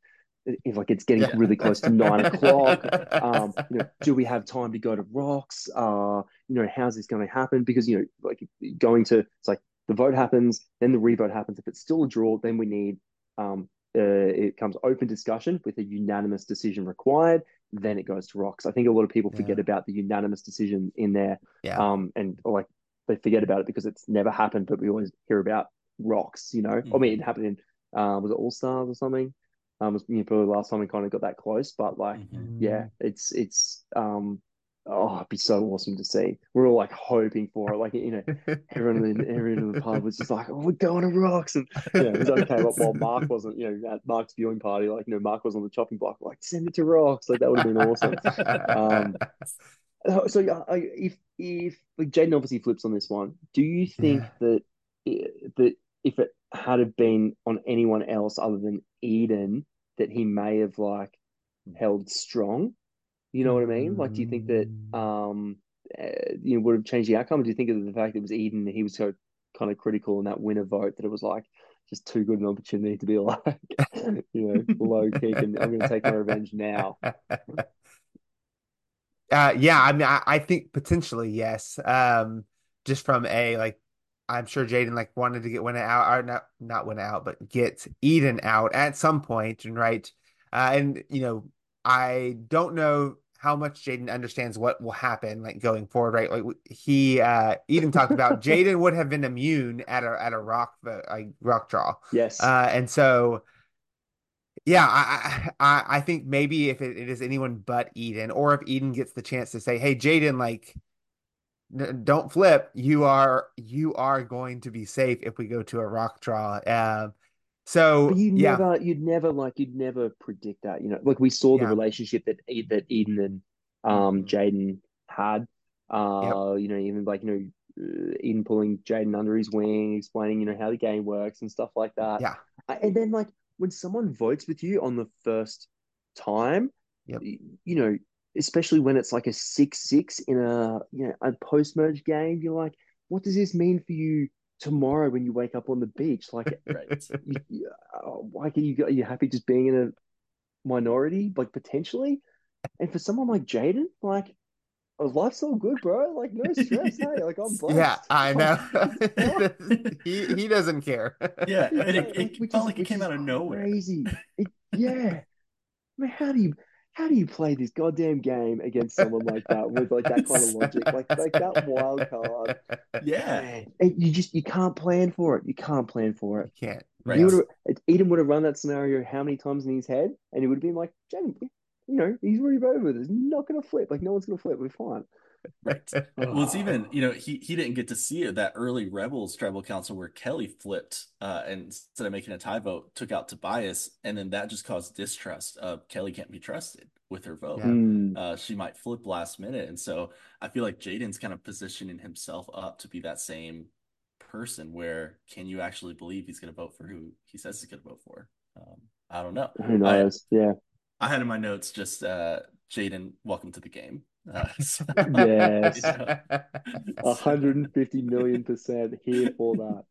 if like it's getting Yeah. really close to nine o'clock. Um, you know, do we have time to go to rocks? Uh, you know, how's this going to happen? Because you know, like going to, it's like the vote happens, then the revote happens. If it's still a draw, then we need, um, uh, it comes open discussion with a unanimous decision required. Then it goes to rocks. I think a lot of people forget about the unanimous decision in there Yeah. um, and or like they forget about it because it's never happened, but we always hear about rocks, you know. I mean, it happened in uh, was it All Stars or something? Um, was you know, probably the last time we kind of got that close, but like, Mhm. yeah, it's it's um, oh, it'd be so awesome to see. We're all like hoping for it, like you know, everyone in everyone in the pub was just like, oh, we're going to rocks, and you know, it was okay. But while Mark wasn't, you know, at Mark's viewing party, like you know, Mark was on the chopping block, like send it to rocks, like that would have been awesome. Um, Uh, So yeah, if if like Jaden obviously flips on this one, do you think Yeah. that i- that if it had have been on anyone else other than Eden, that he may have like held strong? You know what I mean? Like, do you think that Mm. um uh, you know would have changed the outcome? Or do you think of the fact that it was Eden he was so kind of critical in that Winna vote that it was like just too good an opportunity to be like you know low kick and I'm going to take my revenge now. Uh, yeah, I mean, I, I think potentially yes. Um, just from a like, I'm sure Jaden like wanted to get Winna out, or not not Winna out, but get Eden out at some point, and right. Uh, and you know, I don't know how much Jaden understands what will happen like going forward, right? Like he, uh, Eden talked about Jaden would have been immune at a at a rock a rock draw, Yes. uh, and so. Yeah, I, I I think maybe if it, it is anyone but Eden, or if Eden gets the chance to say, "Hey, Jaden, like, n- don't flip. You are you are going to be safe if we go to a rock draw." Um, so But you yeah, never, you'd never like, you'd never predict that. You know, like we saw the Yeah. relationship that that Eden and um Mhm. Jaden had. Uh, you know, even like you know, uh, Eden pulling Jaden under his wing, explaining you know how the game works and stuff like that. yeah, And then like when someone votes with you on the first time, Yep. y- you know, especially when it's like a six six in a you know a post merge game, you're like, what does this mean for you tomorrow when you wake up on the beach? Like, Right. you, you, uh, why can you? Are you happy just being in a minority, like potentially? And for someone like Jaden, like, oh, life's all good, bro. Like, no stress. hey, like I'm blessed. yeah, I know. He he doesn't care. Yeah, and it, like, it felt is- like it came out of nowhere. Crazy. It, yeah. I mean, how do you how do you play this goddamn game against someone like that with like that kind of logic, like like that wild card? Yeah, Man, and you just you can't plan for it. You can't plan for it. You can't. Right. Would have Eden would have run that scenario how many times in his head, and he would have been like, Jaden, you know, he's already with. He's not going to flip. Like no one's going to flip. We're fine. right. Well, it's even, you know, he he didn't get to see it that early Rebels tribal council where Kelly flipped uh and instead of making a tie vote, took out Tobias, and then that just caused distrust of Kelly can't be trusted, with her vote. Yeah. Mm. Uh, she might flip last minute. And so I feel like Jaden's kind of positioning himself up to be that same person where can you actually believe he's going to vote for who he says he's going to vote for? Um, I don't know. Who knows? yeah. I had in my notes just uh, Jaden, welcome to the game. Uh, so, Yes. you know, 150 million percent here for that.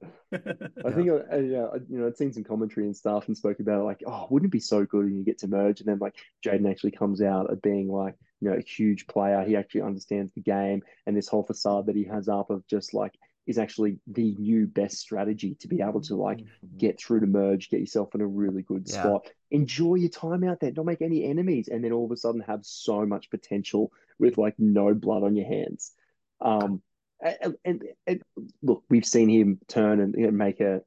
I think, uh, yeah, I- you know, I'd seen some commentary and stuff and spoke about it, like, oh, wouldn't it be so good when you get to merge? And then, like, Jaden actually comes out of being like, you know, a huge player. He actually understands the game, and this whole facade that he has up of just like is actually the new best strategy to be able to like Mhm. get through to merge, get yourself in a really good Yeah. spot, enjoy your time out there, don't make any enemies, and then all of a sudden have so much potential with like no blood on your hands. Um, and, and, and look, we've seen him turn and you know, make a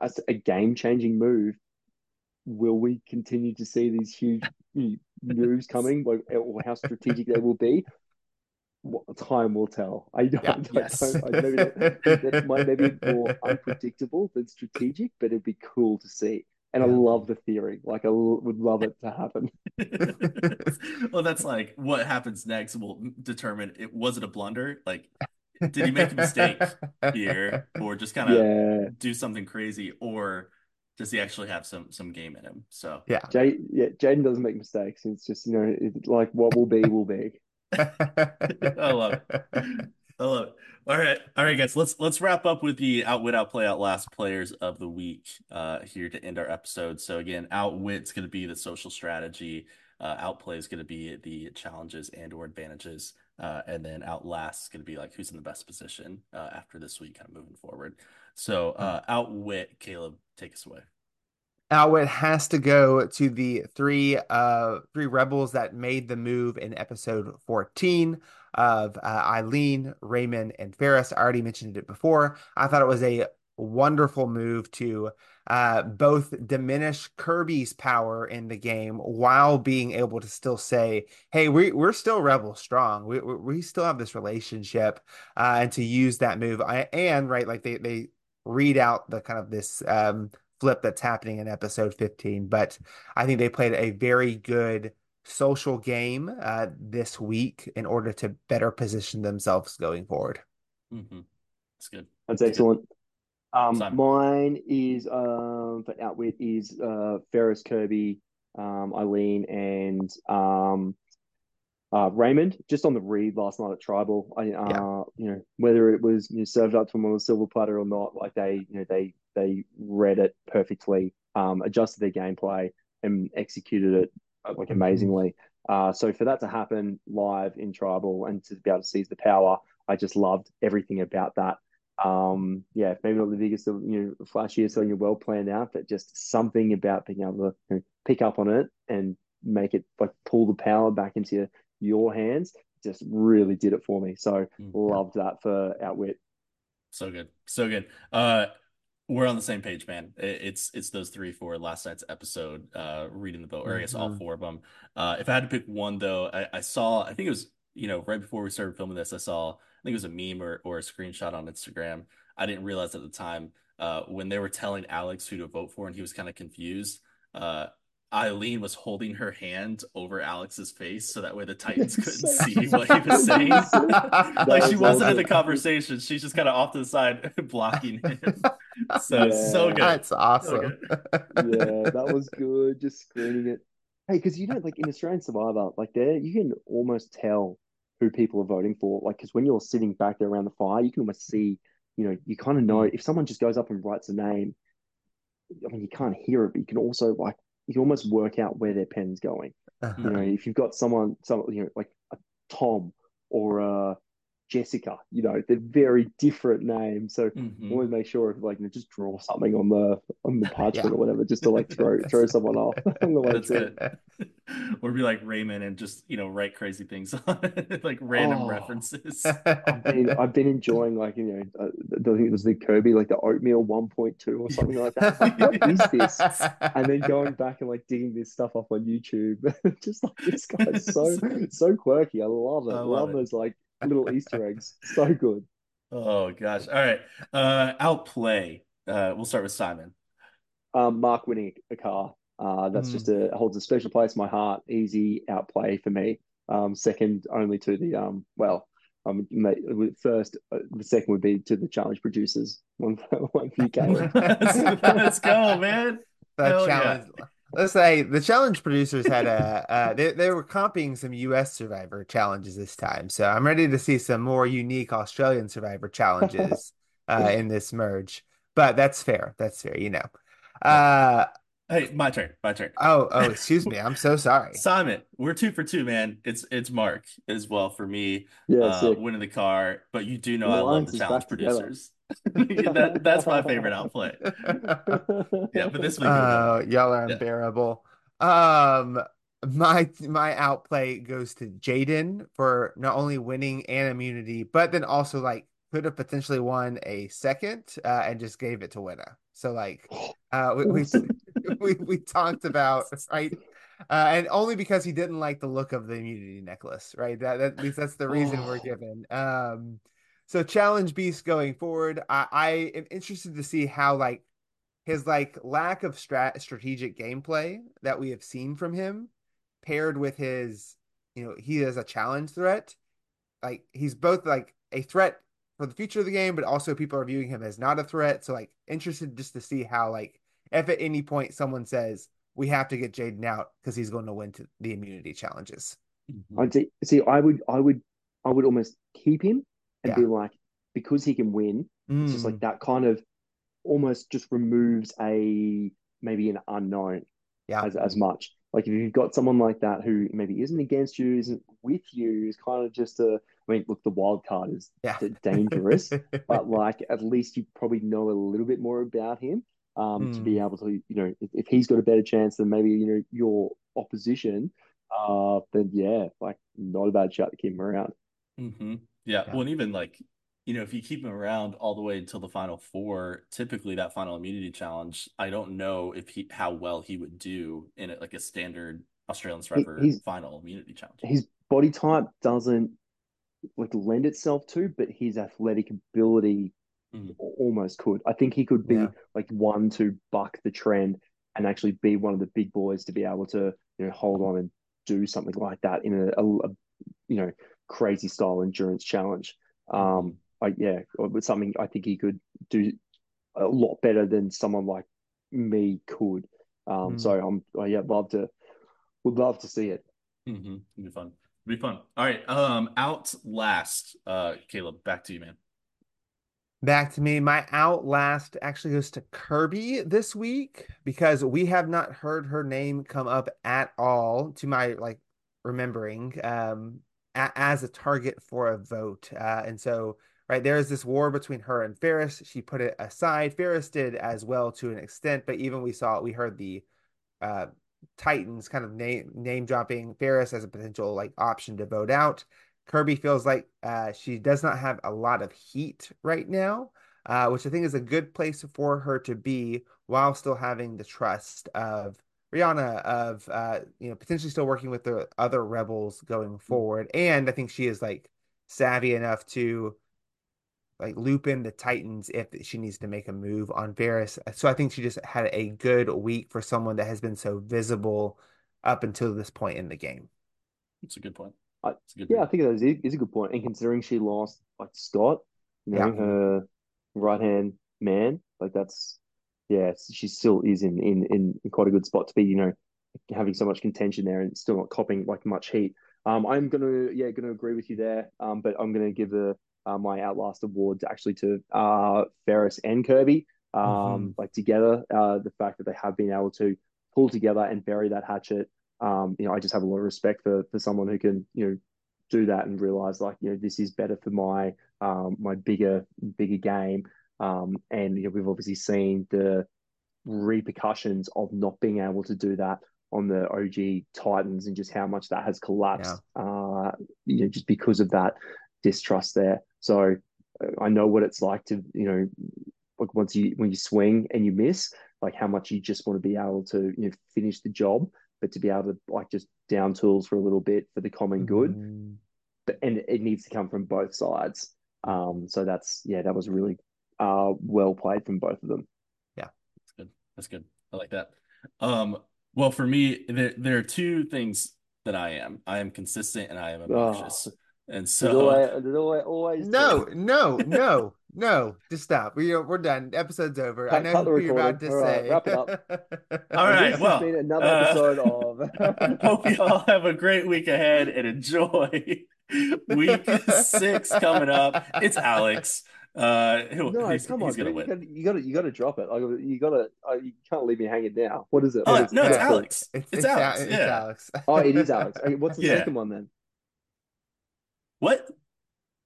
a, a game changing move. Will we continue to see these huge moves coming, like, or how strategic they will be? What, time will tell. I don't. Yeah. I Yes. don't I maybe that might maybe more unpredictable than strategic, but it'd be cool to see. And I love the theory. Like I l- would love it to happen. well, that's like what happens next will determine it was it a blunder? Like, did he make a mistake here, or just kind of Yeah, do something crazy, or does he actually have some some game in him? So Yeah. Jay. Yeah, Jaden doesn't make mistakes. It's just you know, it's like what will be will be. I love it. I love it. All right, all right, guys. Let's let's wrap up with the outwit, outplay, outlast players of the week uh, here to end our episode. So again, outwit's going to be the social strategy. Uh, outplay is going to be the challenges and or advantages, uh, and then outlast is going to be like who's in the best position uh, after this week, kind of moving forward. So uh, outwit, Caleb, take us away. Outwit has to go to the three uh three rebels that made the move in episode 14 of uh, Eileen, Raymond, and Ferris. I already mentioned it before. I thought it was a wonderful move to uh both diminish Kirby's power in the game while being able to still say, "Hey, we we're still rebel strong. We we, we still have this relationship," uh, and to use that move. I, and right, like they they read out the kind of this um flip that's happening in episode 15. But I think they played a very good social game uh, this week in order to better position themselves going forward. Mm-hmm. That's good. That's That's good. excellent. Um, mine is um for outwit is uh Ferris Kirby, um Eileen and um uh Raymond. Just on the read last night at Tribal, I uh you know whether it was you know, served up to them on a silver platter or not, like they you know they they read it perfectly, um adjusted their gameplay and executed it uh, like amazingly. Uh, so for that to happen live in Tribal and to be able to seize the power, I just loved everything about that. Um, yeah, maybe not the biggest, you know, flashiest or you're well planned out, but just something about being able to you know, pick up on it and make it like pull the power back into your hands just really did it for me. So Mhm. loved that for Outwit. So good, so good. Uh, we're on the same page, man. It's it's those three for last night's episode. Uh, reading the boat, or I guess all Mhm. four of them. Uh, if I had to pick one though, I, I saw. I think it was you know right before we started filming this. I saw. I think it was a meme or or a screenshot on Instagram. I didn't realize at the time uh, when they were telling Alex who to vote for, and he was kind of confused. Uh, Eileen was holding her hand over Alex's face so that way the Titans couldn't see what he was saying. like she was wasn't in the conversation. She's just kind of off to the side blocking him. So Yeah. so good. That's So awesome. good. Yeah, that was good. Just screening it. Hey, because you know, like in Australian Survivor, like there, you can almost tell who people are voting for. Like, because when you're sitting back there around the fire, you can almost see, you know, you kind of know mm. if someone just goes up and writes a name. I mean, you can't hear it, but you can also like you can almost work out where their pen's going. Uh-huh. You know, if you've got someone, some you know, like a Tom or a Jessica, you know, they're very different names. So Mhm. always make sure if like you know, just draw something on the on the parchment Yeah. or whatever, just to like throw throw someone off the way That's good. Or be like Raymond and just, you know, write crazy things on it, like random Oh. references. I've been I've been enjoying like you know uh, I think it was the Kirby like the oatmeal 1.2 or something like that. Like, what is this? And then going back and like digging this stuff up on YouTube, just like this guy's so so quirky. I love it. I love love it. those like little Easter eggs. So good. Oh gosh. All right. Uh outplay. Uh we'll start with Simon. Um, Mark winning a car. Uh, that's mm. just a holds a special place in my heart. Easy outplay for me. Um, second only to the um, well, um, first, uh, the second would be to the challenge producers. One, one for you, Caleb. Let's go, man. The Hell challenge. Yeah. Let's say the challenge producers had a uh, they they were copying some U.S. Survivor challenges this time, so I'm ready to see some more unique Australian Survivor challenges uh, in this merge. But that's fair. That's fair. You know. Uh, Hey, my turn. My turn. Oh, oh, excuse me. I'm so sorry. Simon, we're two for two, man. It's it's Mark as well for me. Yeah, uh, winning the car. But you do know the I love the challenge producers. That, that's my favorite outplay. yeah, but this week. Oh, y'all are unbearable. Yeah. Um, my my outplay goes to Jaden for not only winning an immunity, but then also like could have potentially won a second uh, and just gave it to Winna. So like, uh, we, we we we talked about right, uh, and only because he didn't like the look of the immunity necklace, right? That, that at least that's the reason oh. we're given. Um, so challenge beast going forward. I, I am interested to see how like his like lack of strat strategic gameplay that we have seen from him, paired with his, you know, he is a challenge threat. Like he's both like a threat for the future of the game, but also people are viewing him as not a threat. So like interested just to see how like if at any point someone says we have to get Jaden out because he's going to win to the immunity challenges. Mm-hmm. I'd see, see, I would, I would, I would almost keep him and yeah. be like, because he can win, mm. it's just like mm. that kind of almost just removes a maybe an unknown yeah. as, as much. Like if you've got someone like that who maybe isn't against you, isn't with you, is kind of just a. I mean, look, the wild card is yeah. dangerous, but like at least you probably know a little bit more about him um, mm. to be hmm. able to, you know, if, if, he's got a better chance than maybe you know your opposition, uh, then yeah, like not a bad shot to keep him around. Mm-hmm. Yeah. yeah. Well, and even like you know, if you keep him around all the way until the final four, typically that final immunity challenge, I don't know if he how well he would do in it like a standard Australian Survivor he's, final immunity challenge. His body type doesn't like lend itself to, but his athletic ability mm. almost could. I think he could be yeah. like one to buck the trend and actually be one of the big boys to be able to you know hold on and do something like that in a, a, a you know crazy style endurance challenge. Um, I, yeah, with something I think he could do a lot better than someone like me could. Um, mm. So I'm, I, yeah, love to, would love to see it. Mm-hmm. It'd be fun. It'd be fun. All right. Um, out last, uh, Caleb, back to you, man. Back to me. My outlast actually goes to Kirby this week because we have not heard her name come up at all to my like remembering um a- as a target for a vote. Uh, and so right? There is this war between her and Ferris. She put it aside. Ferris did as well to an extent, but even we saw we heard the uh, Titans kind of name name dropping Ferris as a potential like option to vote out. Kirby feels like uh, she does not have a lot of heat right now, uh, which I think is a good place for her to be while still having the trust of Rihanna, of uh, you know potentially still working with the other rebels going forward. And I think she is like savvy enough to like loop in the Titans if she needs to make a move on Ferris. So I think she just had a good week for someone that has been so visible up until this point in the game. That's a good point. I, good yeah, point. I think that is, is a good point. And considering she lost like Scott, you know, yeah. her right hand man, like that's yeah, she still is in, in in quite a good spot to be, you know, having so much contention there and still not copping like much heat. Um, I'm gonna yeah gonna agree with you there. Um, but I'm gonna give the uh, my Outlast awards actually to uh, Ferris and Kirby. Um, mm-hmm. Like together, uh, the fact that they have been able to pull together and bury that hatchet. Um, you know, I just have a lot of respect for for someone who can you know do that and realize like you know this is better for my um, my bigger bigger game. Um, and you know, we've obviously seen the repercussions of not being able to do that on the OG Titans and just how much that has collapsed. Yeah. Uh, you know, just because of that distrust there. So uh, I know what it's like to, you know, like once you when you swing and you miss, like how much you just want to be able to, you know, finish the job, but to be able to like just down tools for a little bit for the common good. Mm. But and it needs to come from both sides. Um, so that's yeah, that was really uh well played from both of them. Yeah, that's good. That's good. I like that. Um, Well, for me, there there are two things that I am. I am consistent and I am Oh. And there's so always, there's always, always No, no, no, no. Just stop. We are, we're done. Episode's over. I know what the you're about to recording. All right, say. wrap it up. All And right, this well, has been another uh, episode of. hope you all have a great week ahead and enjoy week six coming up. It's Alex. Uh, he'll, No, he's, come on, he's gonna dude. You win. gotta, you gotta, you gotta drop it. Like, you gotta, uh, you can't leave me hanging now. What is it? Oh, What is no, it's Alex. It's, It's it's, Alex, Al- it's yeah. Alex. Oh, it is Alex. Okay, what's the Yeah. second one then? What?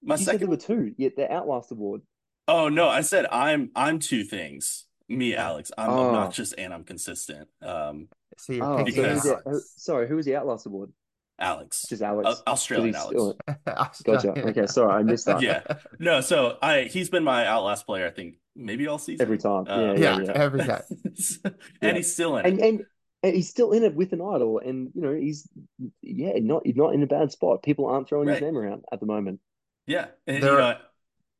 My You said there second were two. Yeah, the Outlast Award. Oh no, I said I'm I'm two things. Me, Alex. I'm Oh. obnoxious and I'm consistent. Um, So Oh, so because- who's the, sorry, who was the Outlast Award? Alex. Just Alex. Uh, Australian Alex. still- Gotcha. Okay, sorry, I missed that. Yeah. No, so I he's been my Outlast player, I think, maybe all season. Every time. Uh, Yeah, Yeah, yeah. every time. and Yeah. he's still in And, it. and and he's still in it with an idol, and you know he's yeah not he's not in a bad spot. People aren't throwing his name around at the moment. Yeah. And There you are- know,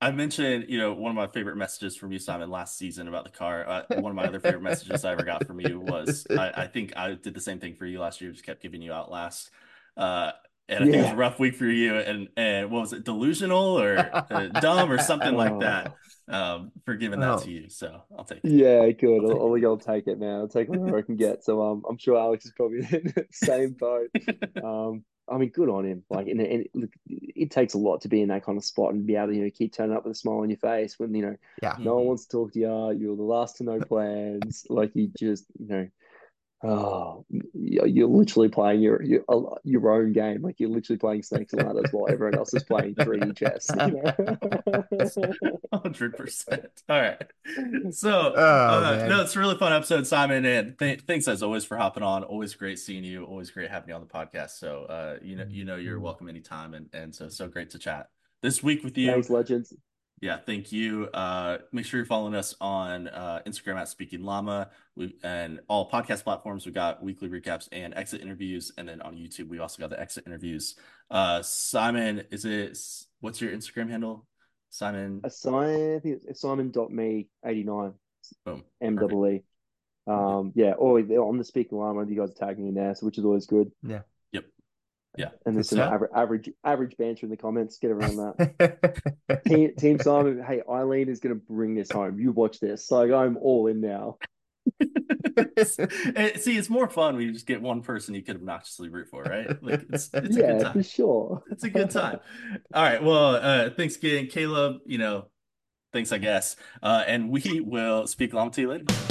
I mentioned, you know, one of my favorite messages from you, Simon, last season about the car. Uh, one of my other favorite messages I ever got from you was I, I think I did the same thing for you last year, just kept giving you Outlast. Uh, and I think it was a rough week for you. And and what was it, delusional or uh, dumb or something like that? Um, for giving that Oh. to you. So I'll take it. Yeah, good. I'll take I'll, I'll, I'll take it, man. I'll take whatever I can get. So um, I'm sure Alex is probably in the same boat. Um, I mean, good on him. Like, and, and look, it takes a lot to be in that kind of spot and be able to, you know, keep turning up with a smile on your face when, you know, Yeah. no one wants to talk to you. You're the last to know plans. Like, you just, you know, oh, you're you're literally playing your your your own game. Like, you're literally playing snakes and ladders while everyone else is playing 3D chess. You know? Hundred percent. All right. So, Oh, uh, no, it's a really fun episode, Simon. And th thanks as always for hopping on. Always great seeing you. Always great having you on the podcast. So, uh, you know, you know, you're welcome anytime, and and so so great to chat this week with you. Thanks, legends. Yeah, thank you. Uh, make sure you're following us on uh, Instagram at Speaking Llama. We and all podcast platforms. We've got weekly recaps and exit interviews, and then on YouTube we also got the exit interviews. Uh, Simon, is it what's your Instagram handle? Simon. Uh, Simon, I think it's Simon.mee89, Boom. M double E. Um, yeah, or on the speaking line, you guys are tagging me in there, so which is always good. Yep. Yeah. And there's some average, average, average banter in the comments. Get around that. Team, Team Simon, hey, Eileen is going to bring this home. You watch this. Like, I'm all in now. See, it's more fun when you just get one person you could obnoxiously root for, right? Like it's, it's a good yeah, time. for sure. It's a good time. All right. Well, uh, thanks again, Caleb. You know, thanks, I guess. Uh, and we will speak long to you later.